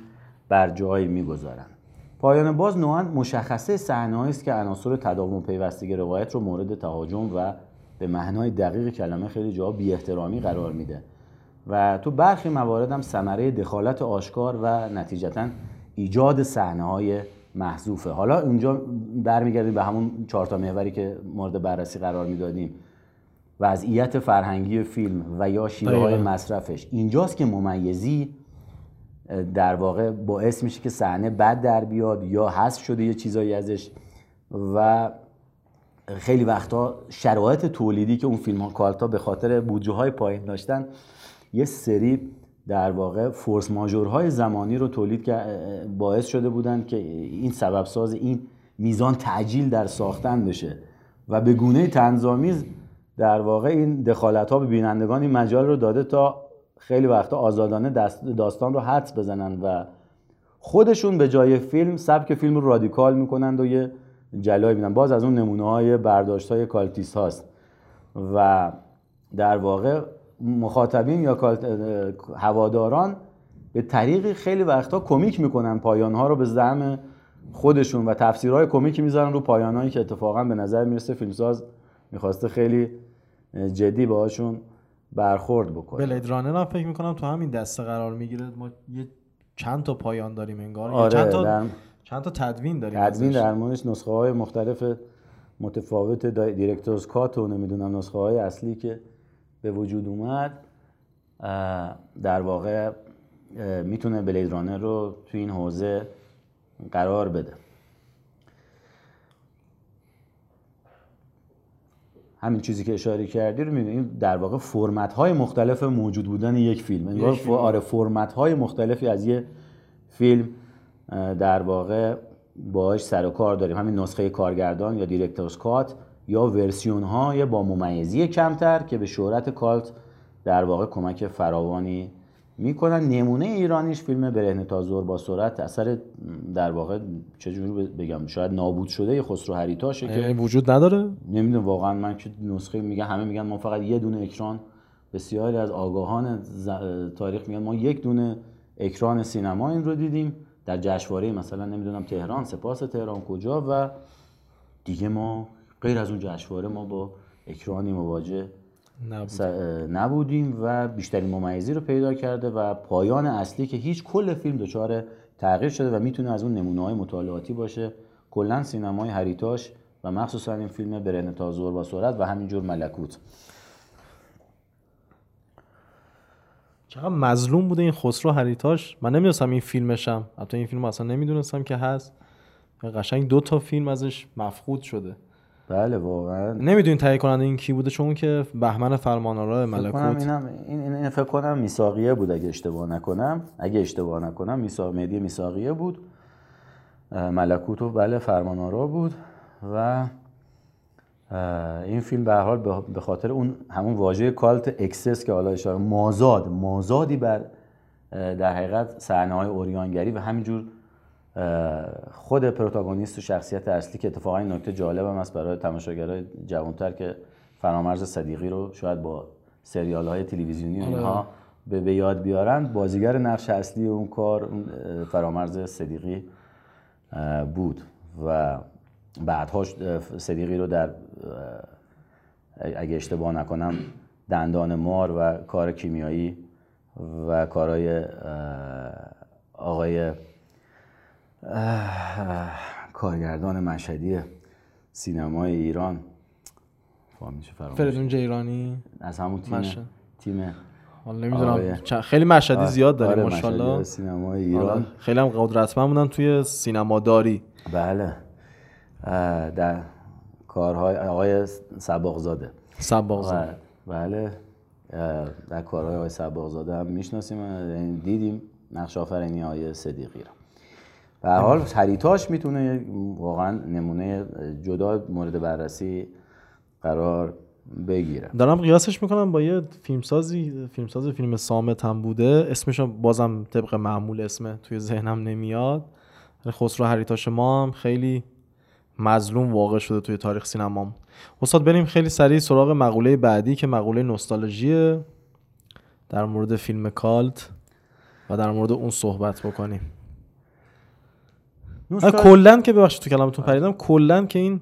بر جایی می‌گذارند پایان باز نوعا مشخصه صحنه‌ای است که عناصر تداوم و پیوستگی روایت رو مورد تهاجم و به معنای دقیق کلمه خیلی جا بی احترامی قرار میده. و تو برخی موارد هم ثمره دخالت آشکار و نتیجتا ایجاد صحنه های محذوفه. حالا اونجا برمیگردیم به همون چهار تا محوری که مورد بررسی قرار می‌دادیم. وضعیت فرهنگی فیلم و یا شیوه های. مصرفش. اینجاست که ممیزی در واقع باعث میشه که صحنه بد در بیاد یا حذف شده یه چیزایی ازش و خیلی وقتا شرایط تولیدی که اون فیلم ها کالتا به خاطر بودجه های پایین داشتن یه سری در واقع فورس ماژورهای زمانی رو تولید که باعث شده بودن که این سبب ساز این میزان تعجیل در ساختن بشه. و به گونه طنزآمیز در واقع این دخالت ها به بینندگان این مجال رو داده تا خیلی وقتا آزادانه داستان رو حدس بزنن و خودشون به جای فیلم سبک فیلم رو رادیکال می‌کنند و یه جلایی میدن باز از اون نمونه های برداشت های کالتیست هاست. و در واقع مخاطبین یا هواداران به طریقی خیلی وقتا کمیک می‌کنن پایان ها رو به زعم خودشون و تفسیرهای کمیکی می‌ذارن رو پایان هایی که اتفاقا به نظر می‌رسه فیلمساز می‌خواسته خیلی جدی باهاشون برخورد بکنه. بلید رانر هم فکر می‌کنم تو همین دسته قرار می‌گیره. ما یه چند تا پایان داریم انگار. آره چند تا چند تا تدوین داریم تدوین. در موردش نسخه های مختلف متفاوت دا- دیرکتورز کات و نمی‌دونم نسخه های اصلی که به وجود اومد در واقع می‌تونه بلید رانر رو تو این حوزه قرار بده همین چیزی که اشاره کردی رو می‌بینیم در واقع فرمت های مختلف موجود بودن یک فیلم انگار. آره فرمت های مختلفی از یه فیلم در واقع باهاش سر و کار داریم. همین نسخه کارگردان یا دیرکتورز کات یا ورسیون های با ممیزی کمتر که به شهرت کالت در واقع کمک فراوانی می‌کنن. نمونه ایرانیش فیلم برهنه تا زور با سرعت اثر در واقع چجوری بگم شاید نابود شده خسرو هریتاشه که وجود نداره؟ نمی‌دونم واقعا من که نسخه میگن همه میگن ما فقط یه دونه اکران بسیاری از آگاهان ز- تاریخ میگن ما یک دونه اکران سینما این رو دیدیم. در جشنواره مثلا نمی‌دونم تهران سپاس تهران کجا و دیگه ما غیر از اون جشنواره ما با اکرانی مواجه نبود. س- نبودیم و بیشترین ممیزی رو پیدا کرده و پایان اصلی که هیچ کل فیلم دچار تغییر شده و می‌تونه از اون نمونه های مطالعاتی باشه کلا سینمای هریتاش و مخصوصا این فیلم برهنه تا زور با سرعت و همینجور ملکوت چقدر مظلوم بوده این خسرو هریتاش من نمی‌دونستم این فیلمشم. حتی این فیلم اصلا نمی‌دونستم که هست. قشنگ دو تا فیلم ازش مفقود شده. بله واقعا. نمی‌دونین تهیه کننده این کی بوده چون که بهمن فرمان‌آرا کنم ملکوت. اینم این, این, این فکر کنم میثاقیه بود اگه اشتباه نکنم. اگه اشتباه نکنم میثاق مهدی میثاقیه بود. ملکوت و بله فرمان‌آرا بود. و این فیلم به هر حال به- خاطر اون همون واژه cult excess که حالا اشاره مازاد. مازادی بر در حقیقت صحنه های اوریانگری و همینجور خود پروتاگونیست و شخصیت اصلی که اتفاقا این نکته جالب هم است برای تماشاگرای جوانتر که فرامرز صدیقی رو شاید با سریال های تلویزیونی و اینها به یاد بیارن. بازیگر نقش اصلی اون کار فرامرز صدیقی بود. و بعدها صدیقی رو در اگه اشتباه نکنم دندان مار و کار کیمیایی و کارهای آقای کارگردان مشهدی سینمای ایران فامیلش فریدون جیرانی از همون تیم مشهد. تیم حالا نمی‌دونم آره. خیلی مشهدی زیاد داریم آره، ماشاءالله سینمای آره. ایران خیلی هم قدرتمند بودن توی سینما داری بله در کارهای آقای سباقزاده سباق و- بله. در کارهای آقای سباقزاده هم می‌شناسیم. یعنی دیدیم نقش آفرینی آقای صدیقی رو. به هر حال هریتاش می‌تونه واقعا نمونه جدا مورد بررسی قرار بگیره. دارم قیاسش می‌کنم با یه فیلمسازی فیلمساز فیلم سامت هم بوده. اسمش بازم طبق معمول اسمه توی ذهنم نمیاد. خسرو هریتاش ما هم خیلی مظلوم واقع شده توی تاریخ سینمام. استاد بریم خیلی سریع سراغ مقوله بعدی که مقوله نوستالژیه. در مورد فیلم کالت و در مورد اون صحبت بکنیم. کلا که ببخشید تو کلامتون پریدم کلا که این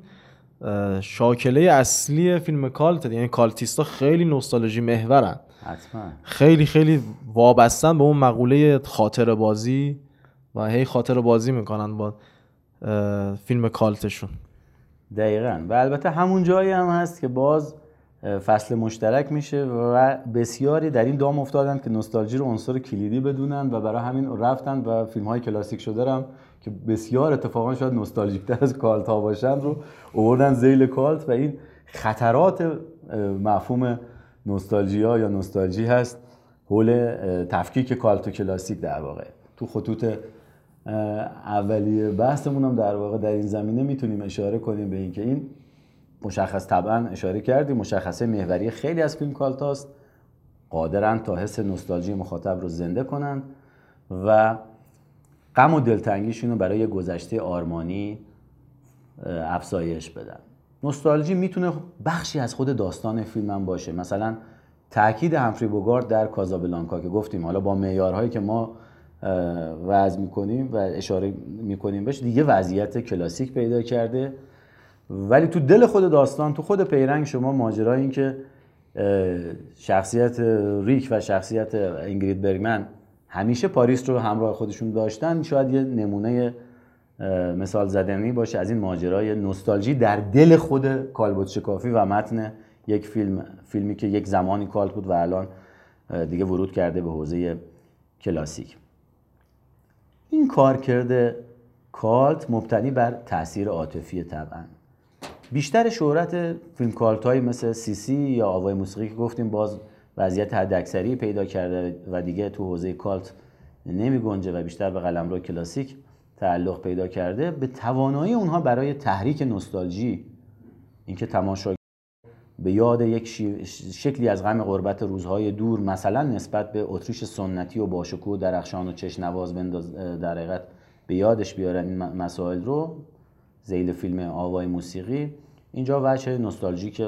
شاکله اصلی فیلم کالت یعنی کالتیستا خیلی نوستالژی محورن. حتما. خیلی خیلی وابستن به اون مقوله خاطر بازی و هی خاطر بازی می‌کنن با فیلم کالتشون. دقیقا. و البته همون جایی هم هست که باز فصل مشترک میشه و بسیاری در این دام افتادن که نوستالژی رو عنصر کلیدی بدونن و برای همین رفتن و فیلم های کلاسیک شده هم که بسیار اتفاقا شاید نوستالژیک تر از کالت ها باشن رو اووردن زیل کالت و این خطرات مفهوم نوستالژیا یا نوستالژی هست حول تفکیک کالت و کلاسیک در واقع. تو خطوط اولیه بحثمون هم در واقع در این زمینه می‌تونیم اشاره کنیم به اینکه این مشخص طبعا اشاره کردیم مشخصه محوری خیلی از فیلم کالتاست. قادرن تا حس نوستالژی مخاطب رو زنده کنند و غم و دلتنگیشون رو برای گذشته آرمانی افزایش بدن. نوستالژی می‌تونه بخشی از خود داستان فیلم هم باشه. مثلا تاکید همفری بوگارد در کازابلانکا که گفتیم حالا با معیارهایی که ما وضع می‌کنیم و اشاره می‌کنیم بهش. دیگه وضعیت کلاسیک پیدا کرده. ولی تو دل خود داستان تو خود پیرنگ شما ماجرا این که شخصیت ریک و شخصیت انگرید برگمن همیشه پاریس رو همراه خودشون داشتن. شاید یه نمونه مثال زدنی باشه از این ماجرای نوستالژی در دل خود کالبوت شکافی و متن یک فیلم فیلمی که یک زمانی کالت بود و الان دیگه ورود کرده به حوزه کلاسیک. این کار کرده کالت مبتنی بر تاثیر عاطفی طبعا. بیشتر شهرت فیلم کالت های مثل سیسی یا آوای موسیقی که گفتیم باز وضعیت حداکثری پیدا کرده و دیگه تو حوزه کالت نمی گنجه و بیشتر به قلمرو کلاسیک تعلق پیدا کرده. به توانایی اونها برای تحریک نوستالژی اینکه تماشا به یاد یک شکلی از غم غربت روزهای دور مثلا نسبت به اتریش سنتی و باشکوه و درخشان و چشنواز بنداز در حقیقت به یادش بیارن این مسائل رو. زیل فیلم آوای موسیقی. اینجا وجه نوستالژیک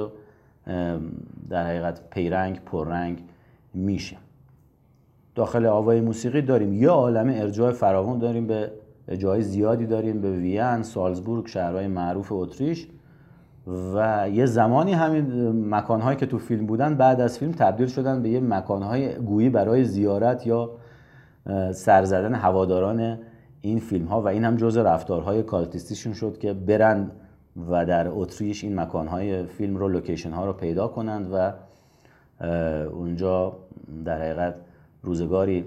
در حقیقت پیرنگ پررنگ میشه. داخل آوای موسیقی داریم یه عالمه ارجاع فراوان داریم به جای زیادی داریم به وین، سالزبورگ، شهرهای معروف اتریش. و یه زمانی همین مکانهایی که تو فیلم بودن بعد از فیلم تبدیل شدن به یه مکانهای گویی برای زیارت یا سر زدن هواداران این فیلم ها و این هم جز رفتارهای کالتیستیشون شد که برن و در اتریش این مکانهای فیلم رو لوکیشن ها رو پیدا کنند و اونجا در حقیقت روزگاری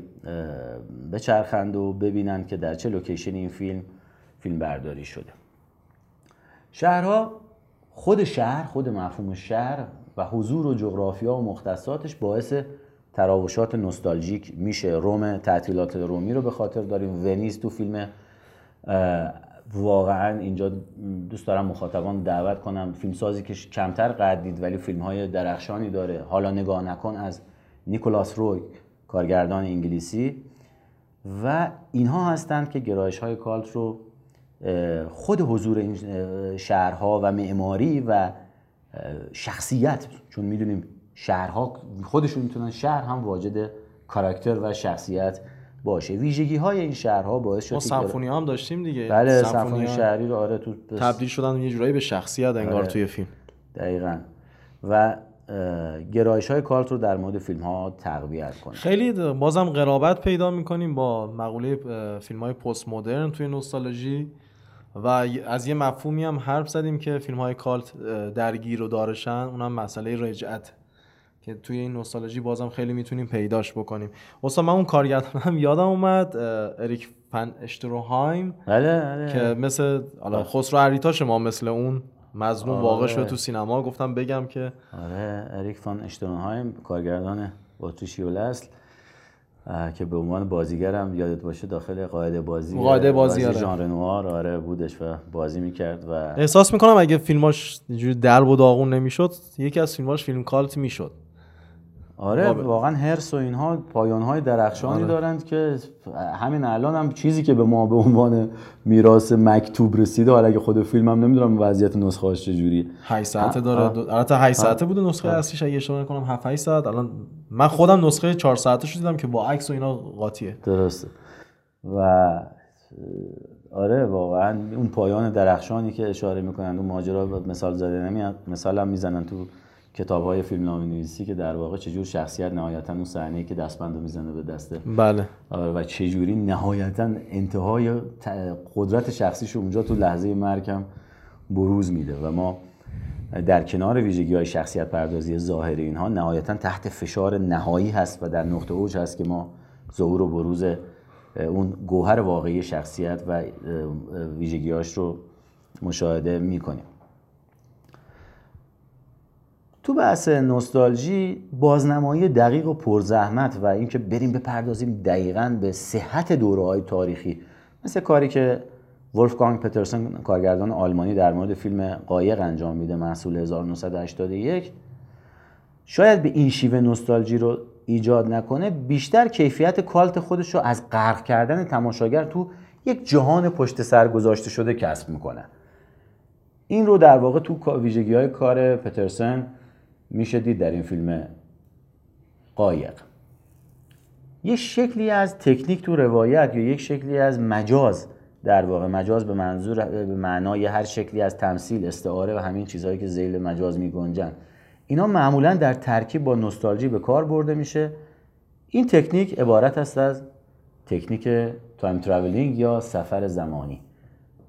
بچرخند و ببینند که در چه لوکیشن این فیلم فیلم برداری شده. شهرها خود شهر خود مفهوم شهر و حضور و جغرافیا و مختصاتش باعث تراوشات نوستالژیک میشه. روم تعطیلات رومی رو به خاطر داریم. ونیز تو فیلم واقعا اینجا دوست دارم مخاطبان دعوت کنم. فیلمسازی که کمتر قد دید ولی فیلم های درخشانی داره. حالا نگاه نکن از نیکولاس روی کارگردان انگلیسی. و اینها هستند که گرایش های کالت رو خود حضور این شهرها و معماری و شخصیت چون می‌دونیم شهرها خودشون می‌تونن شهر هم واجد کاراکتر و شخصیت باشه. ویژگی های این شهرها باعث شد ما سمفونی هم داشتیم دیگه. بله سمفونی شهری رو آره تو تبدیل شدن یه جورایی به شخصیت انگار آره. توی فیلم. دقیقا. و گرایش های کالت رو در مورد فیلم ها تقویت کنه خیلی بازم قرابت پیدا می‌کنیم با مقوله فیلم های پست مدرن توی نوستالژی. و از یه مفهومی هم حرف زدیم که فیلم های کالت درگیر و دارشن اونم مسئله رجعت که توی این نوستالژی بازم خیلی می‌تونیم پیداش بکنیم. اصلا من اون کارگردانم یادم اومد اریک فن اشتروهایم بله بله. که مثل حالا خسرو اریتاش ما مثل اون مظلوم واقع شد تو سینما. گفتم بگم که آره اریک فان اشتونهایم کارگردان الاصل اه، که به عنوان بازیگرم یادت باشه داخل قاعده بازی قاعده بازی، آره. ژان رنوار آره بودش و بازی می‌کرد و احساس می‌کنم اگه فیلماش اینجوری درب و داغون نمی‌شد یکی از فیلماش فیلم کالت می‌شد آره واقعا. واقعا هرس و اینها پایان های درخشانی دارند که همین الان هم چیزی که به ما به عنوان میراث مکتوب رسیده حالا اگه خود فیلم هم نمی‌دونم وضعیت نسخه هاش چجوریه 8 ساعته داره. البته 8 ساعته بوده نسخه اصلیش اگه اشتباه نکنم 7 8 ساعت. الان من خودم نسخه 4 ساعته شو دیدم که با عکس و اینا قاطیه. درسته. و آره واقعا اون پایان درخشانی که اشاره می‌کنن اون ماجرا مثال زده نمیاد. مثال هم می‌زنن تو کتاب های فیلم نامی نویسی که در واقع چجور شخصیت نهایتا اون صحنه که دستبند رو می‌زنه به دسته بله. آره و چجوری نهایتا انتهای قدرت شخصیش اونجا تو لحظه مرگ هم بروز میده. و ما در کنار ویژگی های شخصیت پردازی ظاهری اینها نهایتا تحت فشار نهایی هست و در نقطه اوج هست که ما ظهور و بروز اون گوهر واقعی شخصیت و ویژگیهاش رو مشاهده می‌کنیم. تو بحث نوستالژی بازنمایی دقیق و پرزحمت و اینکه بریم بپردازیم دقیقا به صحت دوره های تاریخی. مثل کاری که ولفگانگ پترسن کارگردان آلمانی در مورد فیلم قایق انجام میده محصول 1981 شاید به این شیوه نوستالژی رو ایجاد نکنه بیشتر کیفیت کالت خودش رو از غرق کردن تماشاگر تو یک جهان پشت سر گذاشته شده کسب می‌کنه. این رو در واقع تو ویژگی های کار پترسن میشه دید در این فیلم قایق. یک شکلی از تکنیک تو روایت یا یک شکلی از مجاز در واقع مجاز به منظور به معنای هر شکلی از تمثیل استعاره و همین چیزهایی که ذیل مجاز میگنجن. اینا معمولا در ترکیب با نوستالژی به کار برده میشه. این تکنیک عبارت است از تکنیک time travelling یا سفر زمانی.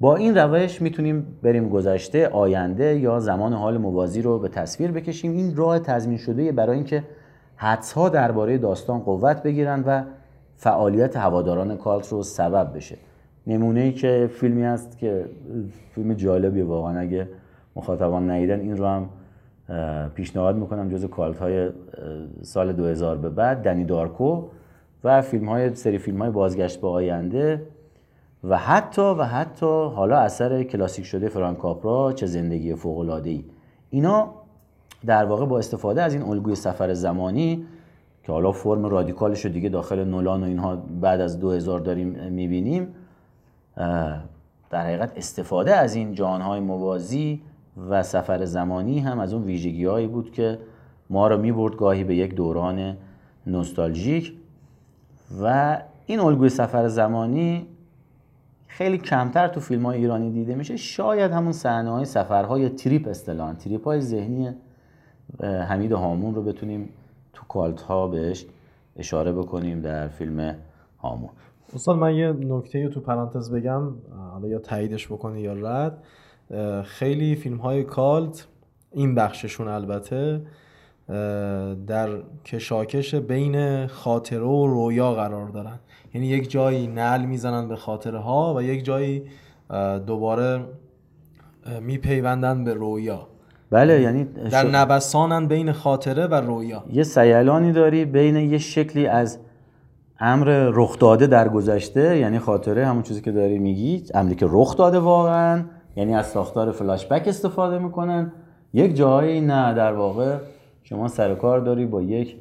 با این روش می‌تونیم بریم گذشته آینده یا زمان حال موازی رو به تصویر بکشیم. این راه تضمین شده برای اینکه حدسها درباره داستان قوت بگیرن و فعالیت هواداران کالت رو سبب بشه. نمونه ای که فیلمی هست که فیلم جالبیه واقعا اگه مخاطبان ندیدن این رو هم پیشنهاد می‌کنم جز کالت های سال 2000 به بعد دنی دارکو و فیلم های سری فیلم های بازگشت به آینده. و حتی و حتی حالا اثر کلاسیک شده فرانک کاپرا چه زندگی فوق العاده ای اینا در واقع با استفاده از این الگوی سفر زمانی که حالا فرم رادیکالش رو دیگه داخل نولان و اینها بعد از 2000 داریم می‌بینیم در حقیقت استفاده از این جانهای موازی و سفر زمانی هم از اون ویژگی هایی بود که ما رو می‌برد گاهی به یک دوران نوستالژیک. و این الگوی سفر زمانی خیلی کمتر تو فیلم های ایرانی دیده میشه. شاید همون صحنه های سفرهای تریپ اصطلاحاً تریپ های ذهنی حمید هامون رو بتونیم تو کالت ها بهش اشاره بکنیم در فیلم هامون. استاد من یه نکته تو پرانتز بگم. حالا یا تاییدش بکنی یا رد. خیلی فیلم های کالت این بخششون البته در کشاکش بین خاطره و رویا قرار دارن. یعنی یک جایی نعل می‌زنن به خاطره ها و یک جایی دوباره میپیوندن به رویا. بله یعنی در شو- نوسانن بین خاطره و رویا. یه سیلانی داری بین یه شکلی از امر رخ داده در گذشته یعنی خاطره همون چیزی که داری میگی امری که رخ داده واقعا یعنی از ساختار فلاش بک استفاده می‌کنن. یک جایی نه در واقع شما سر کار داری با یک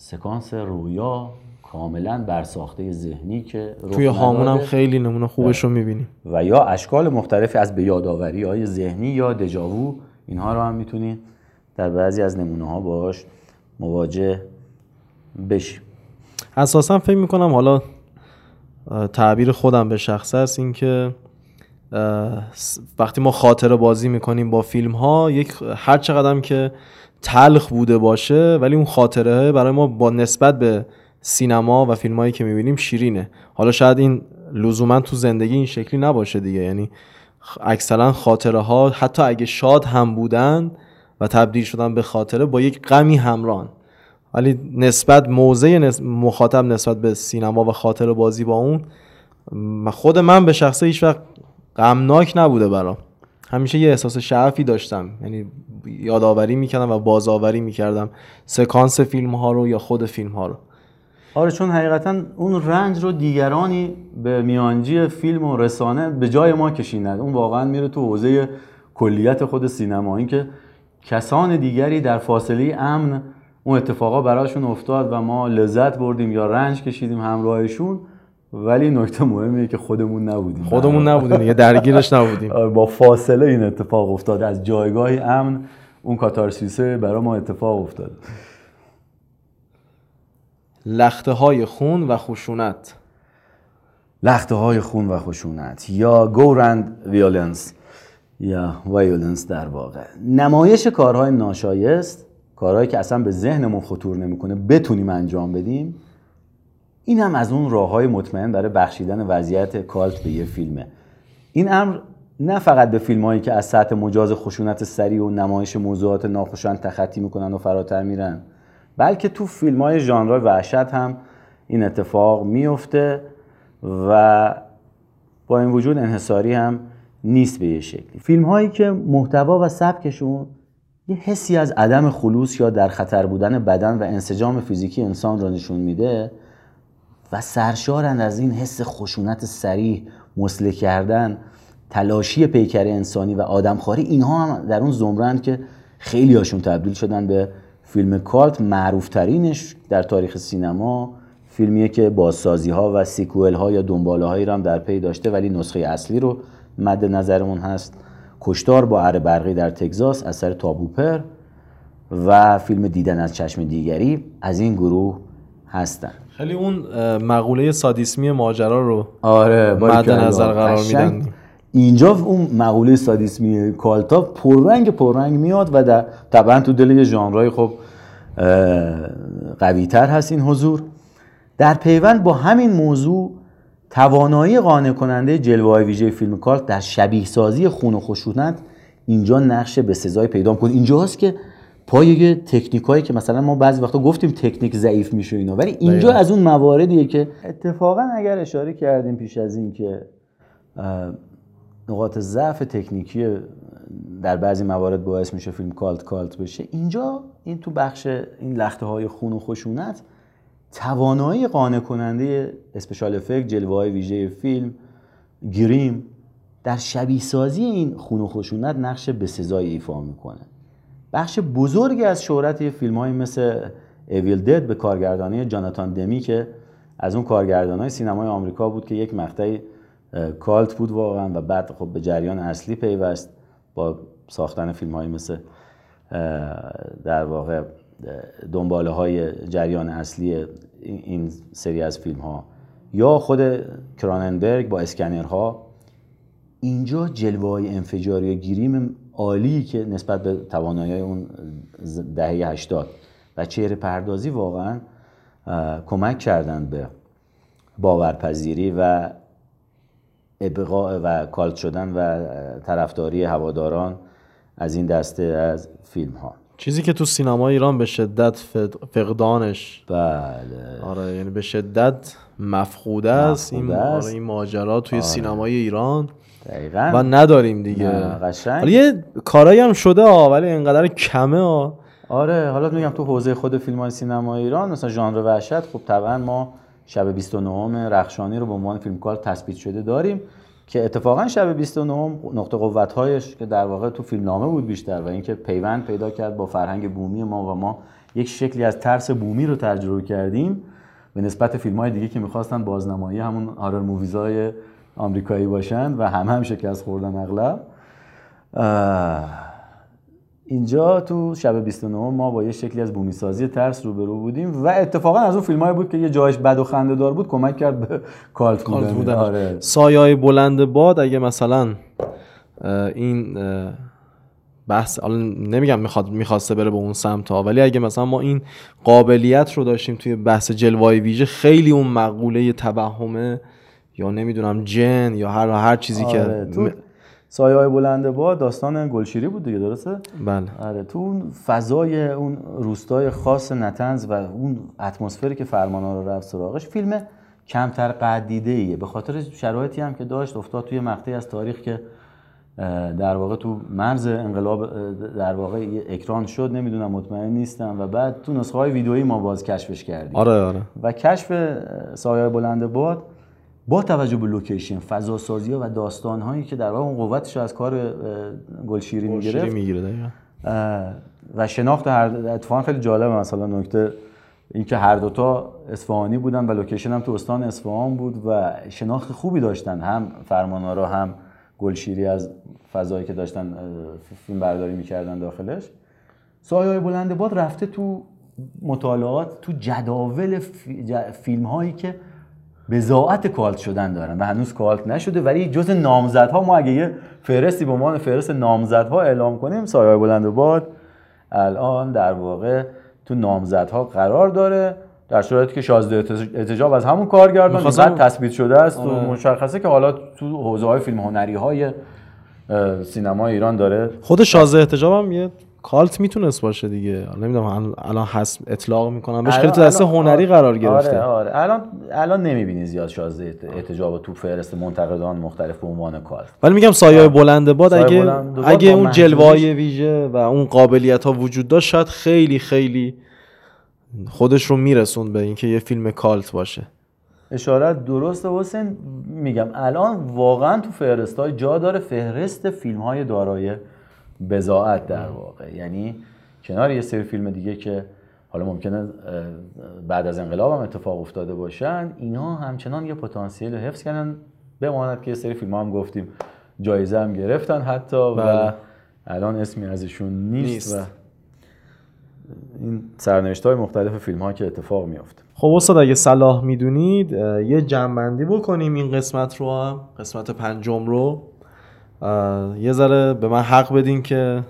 سکانس رویا کاملا برساخته ذهنی که توی هامون هم. خیلی نمونه خوبش رو می‌بینیم و یا اشکال مختلفی از به یادآوری های ذهنی یا دژاوو اینها رو هم می‌تونید در بعضی از نمونه ها باش مواجه بشیم اساسا فکر می‌کنم حالا تعبیر خودم به شخصه است این که اه، س- وقتی ما خاطره بازی می‌کنیم با فیلم ها یک هر چقدر که تلخ بوده باشه ولی اون خاطره برای ما با نسبت به سینما و فیلم هایی که می‌بینیم شیرینه. حالا شاید این لزوما تو زندگی این شکلی نباشه دیگه. یعنی اکثرا خاطره ها حتی اگه شاد هم بودن و تبدیل شدن به خاطره با یک غمی همران ولی نسبت موضع مخاطب نسبت به سینما و خاطر بازی با اون خود من به شخصه هیچ وقت غمناک نبوده برام. همیشه یه احساس شعفی داشتم. یعنی یادآوری می‌کردم و بازآوری می‌کردم. سکانس فیلم ها رو یا خود فیلم ها رو. آره چون حقیقتا اون رنج رو دیگرانی به میانجی فیلم و رسانه به جای ما کشیند اون واقعا میره تو حوزه کلیت خود سینما. این که کسان دیگری در فاصله امن اون اتفاقا براشون افتاد و ما لذت بردیم یا رنج کشیدیم همراهشون ولی نکته مهمیه که خودمون نبودیم. خودمون نبودیم دیگه درگیرش نبودیم. آره، با فاصله این اتفاق افتاد. از جایگاه امن اون کاتارسیسه برای ما اتفاق افتاد. لخته های خون و خشونت. لخته های خون و خشونت یا gore and violence یا violence در واقع. نمایش کارهای ناشایست کارهایی که اصلا به ذهنمون خطور نمی‌کنه بتونیم انجام بدیم. این هم از اون راه های مطمئن برای بخشیدن وضعیت کالت به یه فیلمه. این امر نه فقط به فیلم هایی که از سطح مجاز خشونت صریح و نمایش موضوعات ناخوشایند تخطی می‌کنن و فراتر میرن بلکه تو فیلم های ژانر وحشت هم این اتفاق میفته و با این وجود انحصاری هم نیست به یه شکلی. فیلم هایی که محتوا و سبکشون یه حسی از عدم خلوص یا در خطر بودن بدن و انسجام فیزیکی انسان را نشون میده و سرشارند از این حس خشونت سریع مسله کردن تلاشی پیکر انسانی و آدمخواری اینها هم در اون زمرند که خیلی هاشون تبدیل شدن به فیلم کالت معروف ترینش در تاریخ سینما فیلمیه که بازسازی ها و سیکوئل ها یا دنباله هایی رو هم در پی داشته ولی نسخه اصلی رو مد نظرمون هست. کشتار با اره برقی در تگزاس اثر تابوپر و فیلم دیدن از چشم دیگری از این گروه هستن. خیلی اون مقوله سادیسمی ماجرا رو آره مد نظر قرار. میدن. اینجا اون مقوله سادیسمی کالتا پررنگ پررنگ میاد و در طبعا تو دل یه ژانرهای خب قوی تر هست این حضور. در پیوند با همین موضوع توانایی قانع کننده جلوه های ویژه فیلم کالت در شبیه سازی خون و خشونت اینجا نقش به سزای پیدا می‌کنه. اینجاست که پای تکنیکایی که مثلا ما بعضی وقتا گفتیم تکنیک ضعیف میشه اینا ولی اینجا دقیقاً. از اون مواردیه که اتفاقا اگر اشاره کردیم پیش از این که نقاط ضعف تکنیکی در بعضی موارد باعث میشه فیلم کالت کالت بشه اینجا این تو بخش این لخته های خون و خشونت توانایی قانع کننده اسپشال افکت جلوه های ویژه فیلم گریم در شبیه سازی این خون و خشونت نقش بسزایی ایفا می‌کنه بخش بزرگی از شهرت یه فیلم های مثل اویل دد به کارگردانی جاناتان دمی که از اون کارگردان های سینمای آمریکا بود که یک مقطعی کالت بود واقعا و بعد خب به جریان اصلی پیوست با ساختن فیلم های مثل در واقع دنباله های جریان اصلی این سری از فیلم ها یا خود کراننبرگ با اسکنرها. اینجا جلوه های انفجاری و گیریم عالی که نسبت به توانایی اون دهه 80 و چهره پردازی واقعا کمک کردند به باورپذیری و ابقاء و کالت شدن و طرفداری هواداران از این دسته از فیلم ها چیزی که تو سینما ایران به شدت فقدانش. بله. آره یعنی به شدت مفقوده است این. آره این ماجرا توی سینمای ایران. دقیقا. و نداریم دیگه. قشنگ. حالا یه کارایی هم شده ها ولی اینقدر کمه ها. آره حالا میگم تو حوزه خود فیلم های سینما ایران مثلا ژانر وحشت خب طبعا ما شب 29 رخشانی رو به عنوان فیلم کالت تثبیت شده داریم که اتفاقا شب 29 نقطه قوت هایش که در واقع تو فیلمنامه بود بیشتر و اینکه پیوند پیدا کرد با فرهنگ بومی ما و ما یک شکلی از ترس بومی رو تجربه کردیم به نسبت فیلم های دیگه که می‌خواستن بازنمایی همون horror movies ای آمریکایی باشند و همه هم شکست خوردن اغلب. اینجا تو شب 29 ما با یه شکلی از بومی سازی ترس روبرو بودیم و اتفاقا از اون فیلمایی بود که یه جایش بد و خنده دار بود کمک کرد به کالت بودن. بودن. آره. سایه بلند باد اگه مثلا این بحث حالا نمیگم می‌خواد می‌خواسته بره به اون سمت ها ولی اگه مثلا ما این قابلیت رو داشتیم توی بحث جلوای ویژه خیلی اون مقوله توهمه یا نمی‌دونم جن یا هر هر چیزی آره، که تو سایه های بلند با داستان گلشیری بود دیگه درسته؟ بله. آره تو اون فضای اون روستای خاص نتنز و اون اتمسفری که فرمانا رو رفت سراغش فیلم کمتر قدیده ایه به خاطر شرایطی هم که داشت افتاد توی مقطعی از تاریخ که در واقع تو مرز انقلاب در واقع اکران شد نمی‌دونم مطمئن نیستم و بعد تو نسخه های ویدئویی ما باز کشفش کردیم. آره آره. و کشف سایه بلند باد با توجه به لوکیشن فضا سازی و داستان هایی که در واقع اون قوتش از کار گلشیری می‌گرفت. می‌گیره اه، و شناخت هر اتفاقا خیلی جالبه. مثلا نکته اینکه هر دوتا اصفهانی بودن و لوکیشن هم تو استان اصفهان بود و شناخت خوبی داشتن. هم فرمان‌آرا هم گلشیری از فضایی که داشتن فیلم برداری می‌کردن داخلش. سایه های بلند باد رفته تو مطالعات تو جداول فیلم هایی که بزاعت کالت شدن دارن و هنوز کالت نشده ولی جز نامزدها ما اگه یه فهرستی به عنوان فهرست نامزدها اعلام کنیم سایه بلند باد الان در واقع تو نامزدها قرار داره در صورتی که شازده اتج- احتجاب از همون کارگردان بعد تثبیت شده است و آره. مشخصه که حالا تو حوزه های فیلم هنری های سینما ایران داره خود شازده احتجاب هم یه کالت می‌تونست باشه دیگه. نمی‌دونم الان- هست اطلاق می‌کنم. بهش خیلی تو دسته هنری قرار گرفته. آره آره. الان الان نمی‌بینی زیاد شازده احتجاب تو فهرست منتقدان مختلف به عنوان کار ولی میگم سایه بلند باد اگه بلند اگه اون جلوه ویژه و اون قابلیت ها وجود داشت شاید خیلی خیلی خودش رو میرسون به اینکه یه فیلم کالت باشه. اشارت درسته حسین میگم الان واقعا تو فهرست های جا داره فهرست فیلم های دارای بزاعت در واقع. یعنی کنار یه سری فیلم دیگه که حالا ممکنه بعد از انقلاب هم اتفاق افتاده باشن اینا همچنان یه پتانسیل رو حفظ کردن. بماند که یه سری فیلم هم گفتیم جایزه هم گرفتن حتی و بله. الان اسمی ازشون نیست, نیست. و این سرنوشت های مختلف فیلم ها که اتفاق میافته. خب استاد اگه صلاح می‌دونید یه جنبندی بکنیم این قسمت رو هم قسمت پنجم رو. یه ذره به من حق بدین که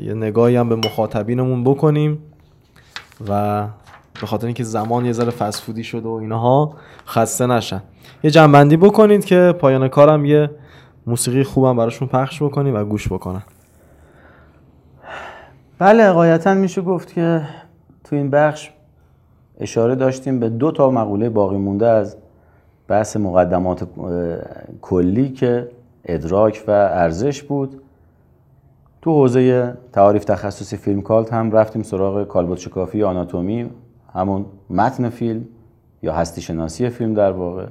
یه نگاهی هم به مخاطبینمون بکنیم و به خاطر اینکه زمان یه ذره فسفودی شده و اینها خسته نشن. یه جنبندی بکنید که پایان کارم یه موسیقی خوبم براشون پخش بکنیم و گوش بکنن. بله قایتا میشه گفت که تو این بخش اشاره داشتیم به دو تا مقوله باقی مونده از بحث مقدمات کلی که ادراک و ارزش بود. تو حوزه تعاریف تخصصی فیلم کالت هم رفتیم سراغ کالبد شکافی آناتومی همون متن فیلم یا هستی شناسی فیلم در واقع.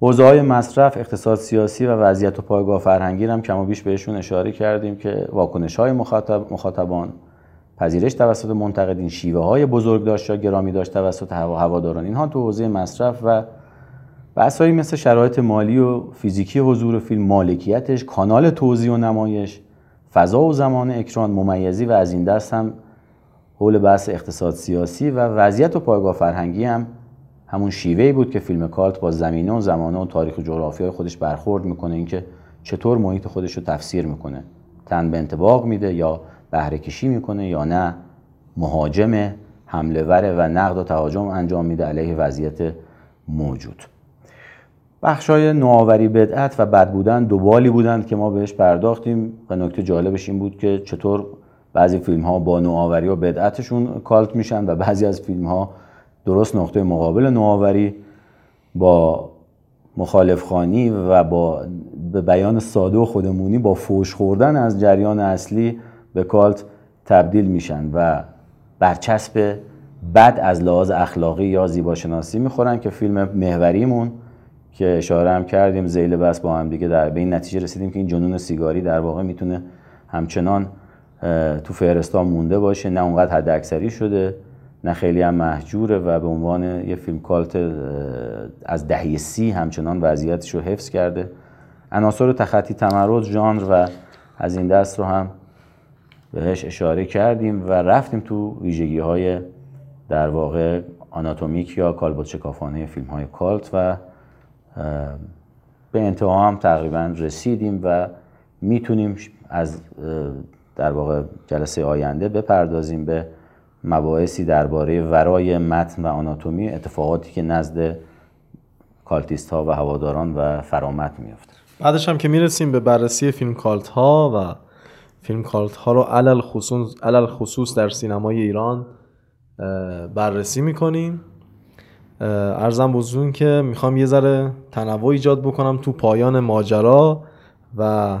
حوزه های مصرف، اقتصاد سیاسی و وضعیت و پایگاه فرهنگی هم کم و بیش بهشون اشاره کردیم که واکنش های مخاطب، مخاطبان، پذیرش توسط منتقدین، شیوه های بزرگ داشت یا گرامی داشت توسط هوا هواداران. اینها تو حوزه مصرف و بحثایی مثل شرایط مالی و فیزیکی حضور فیلم، مالکیتش، کانال توزیع و نمایش، فضا و زمان اکران، ممیزی و از این دست هم حول بحث اقتصاد سیاسی و وضعیت و پایگاه فرهنگی هم همون شیوهی بود که فیلم کالت با زمینه و زمانه و تاریخ و جغرافیای خودش برخورد می‌کنه. اینکه چطور محیط خودش رو تفسیر می‌کنه. تن به انتباق میده یا بهره کشی می‌کنه یا نه. مهاجم حمله وره و نقد و تهاجم انجام میده. علیه وضعیت موجود. بخشای نوآوری بدعت و بد بودن دوبالی بودند که ما بهش پرداختیم و نکته جالبش این بود که چطور بعضی فیلم ها با نوآوری و بدعتشون کالت میشن و بعضی از فیلم ها درست نقطه مقابل نوآوری با مخالف خانی و با به بیان ساده و خودمونی با فوش خوردن از جریان اصلی به کالت تبدیل میشن و برچسب بد از لحاظ اخلاقی یا زیباشناسی می‌خورن که فیلم محوریمون که اشاره هم کردیم زیل بس با هم دیگه در به این نتیجه رسیدیم که این جنون سیگاری در واقع می‌تونه همچنان تو فهرستان مونده باشه. نه اونقدر حد اکثری شده نه خیلی هم محجوره و به عنوان یه فیلم کالت از دهه سی همچنان وضعیتش رو حفظ کرده. عناصر تخطی تمرد ژانر و از این دست رو هم بهش اشاره کردیم و رفتیم تو ویژگی های در واقع آناتومیک یا کالبد شکافانه فیلم های کالت و به انتها هم تقریبا رسیدیم و می‌تونیم از در واقع جلسه آینده بپردازیم به مباحثی درباره ورای متن و آناتومی اتفاقاتی که نزد کالتیست ها و هواداران و فرامتن میفته بعدش هم که می‌رسیم به بررسی فیلم کالت ها و فیلم کالت ها رو علی الخصوص, علی الخصوص در سینمای ایران بررسی می‌کنیم. عرضم به حضورتون که می‌خوام یه ذره تنوع ایجاد بکنم تو پایان ماجرا و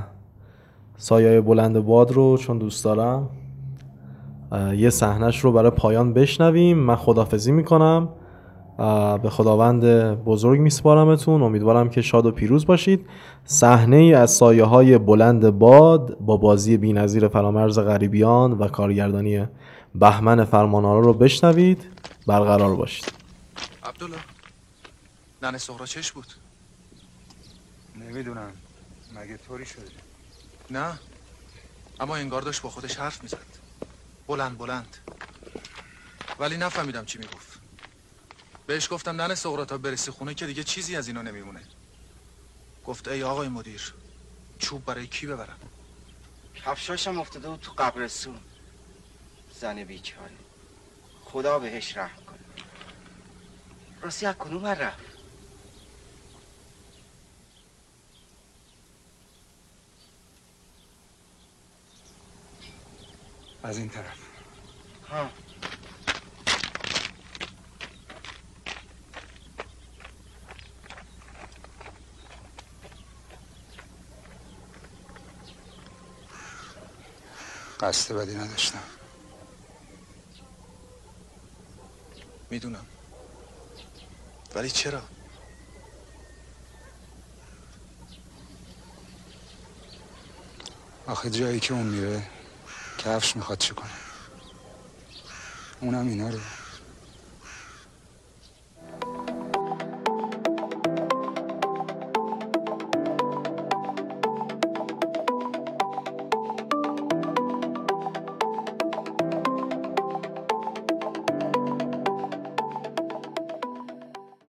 سایه بلند باد رو چون دوست دارم یه صحنش رو برای پایان بشنویم. من خدافظی می‌کنم. به خداوند بزرگ میسپارمتون. امیدوارم که شاد و پیروز باشید. صحنه ای از سایه های بلند باد با بازی بینظیر فرامرز غریبیان و کارگردانی بهمن فرمانآرا رو بشنوید. برقرار باشید. عبدالله. ننه سهرا چش بود؟ نمی‌دونم. مگه طوری شده؟ نه. اما انگار داشت با خودش حرف می‌زد. بلند بلند. ولی نفهمیدم چی می‌گفت. بهش گفتم ننه سهرا تا برسی خونه که دیگه چیزی از اینا نمیمونه. گفت ای آقای مدیر چوب برای کی ببرم؟ کفشاشم افتاده بود تو قبرستون. زن بیچاره خدا بهش رحم. کنه راستی از کدوم رفت از این طرف ها قصد بدی نداشتم. می‌دونم. ولی چرا؟ آخه جایی که اون میره کفش می‌خواد چی کنه؟ اونم اینا رو.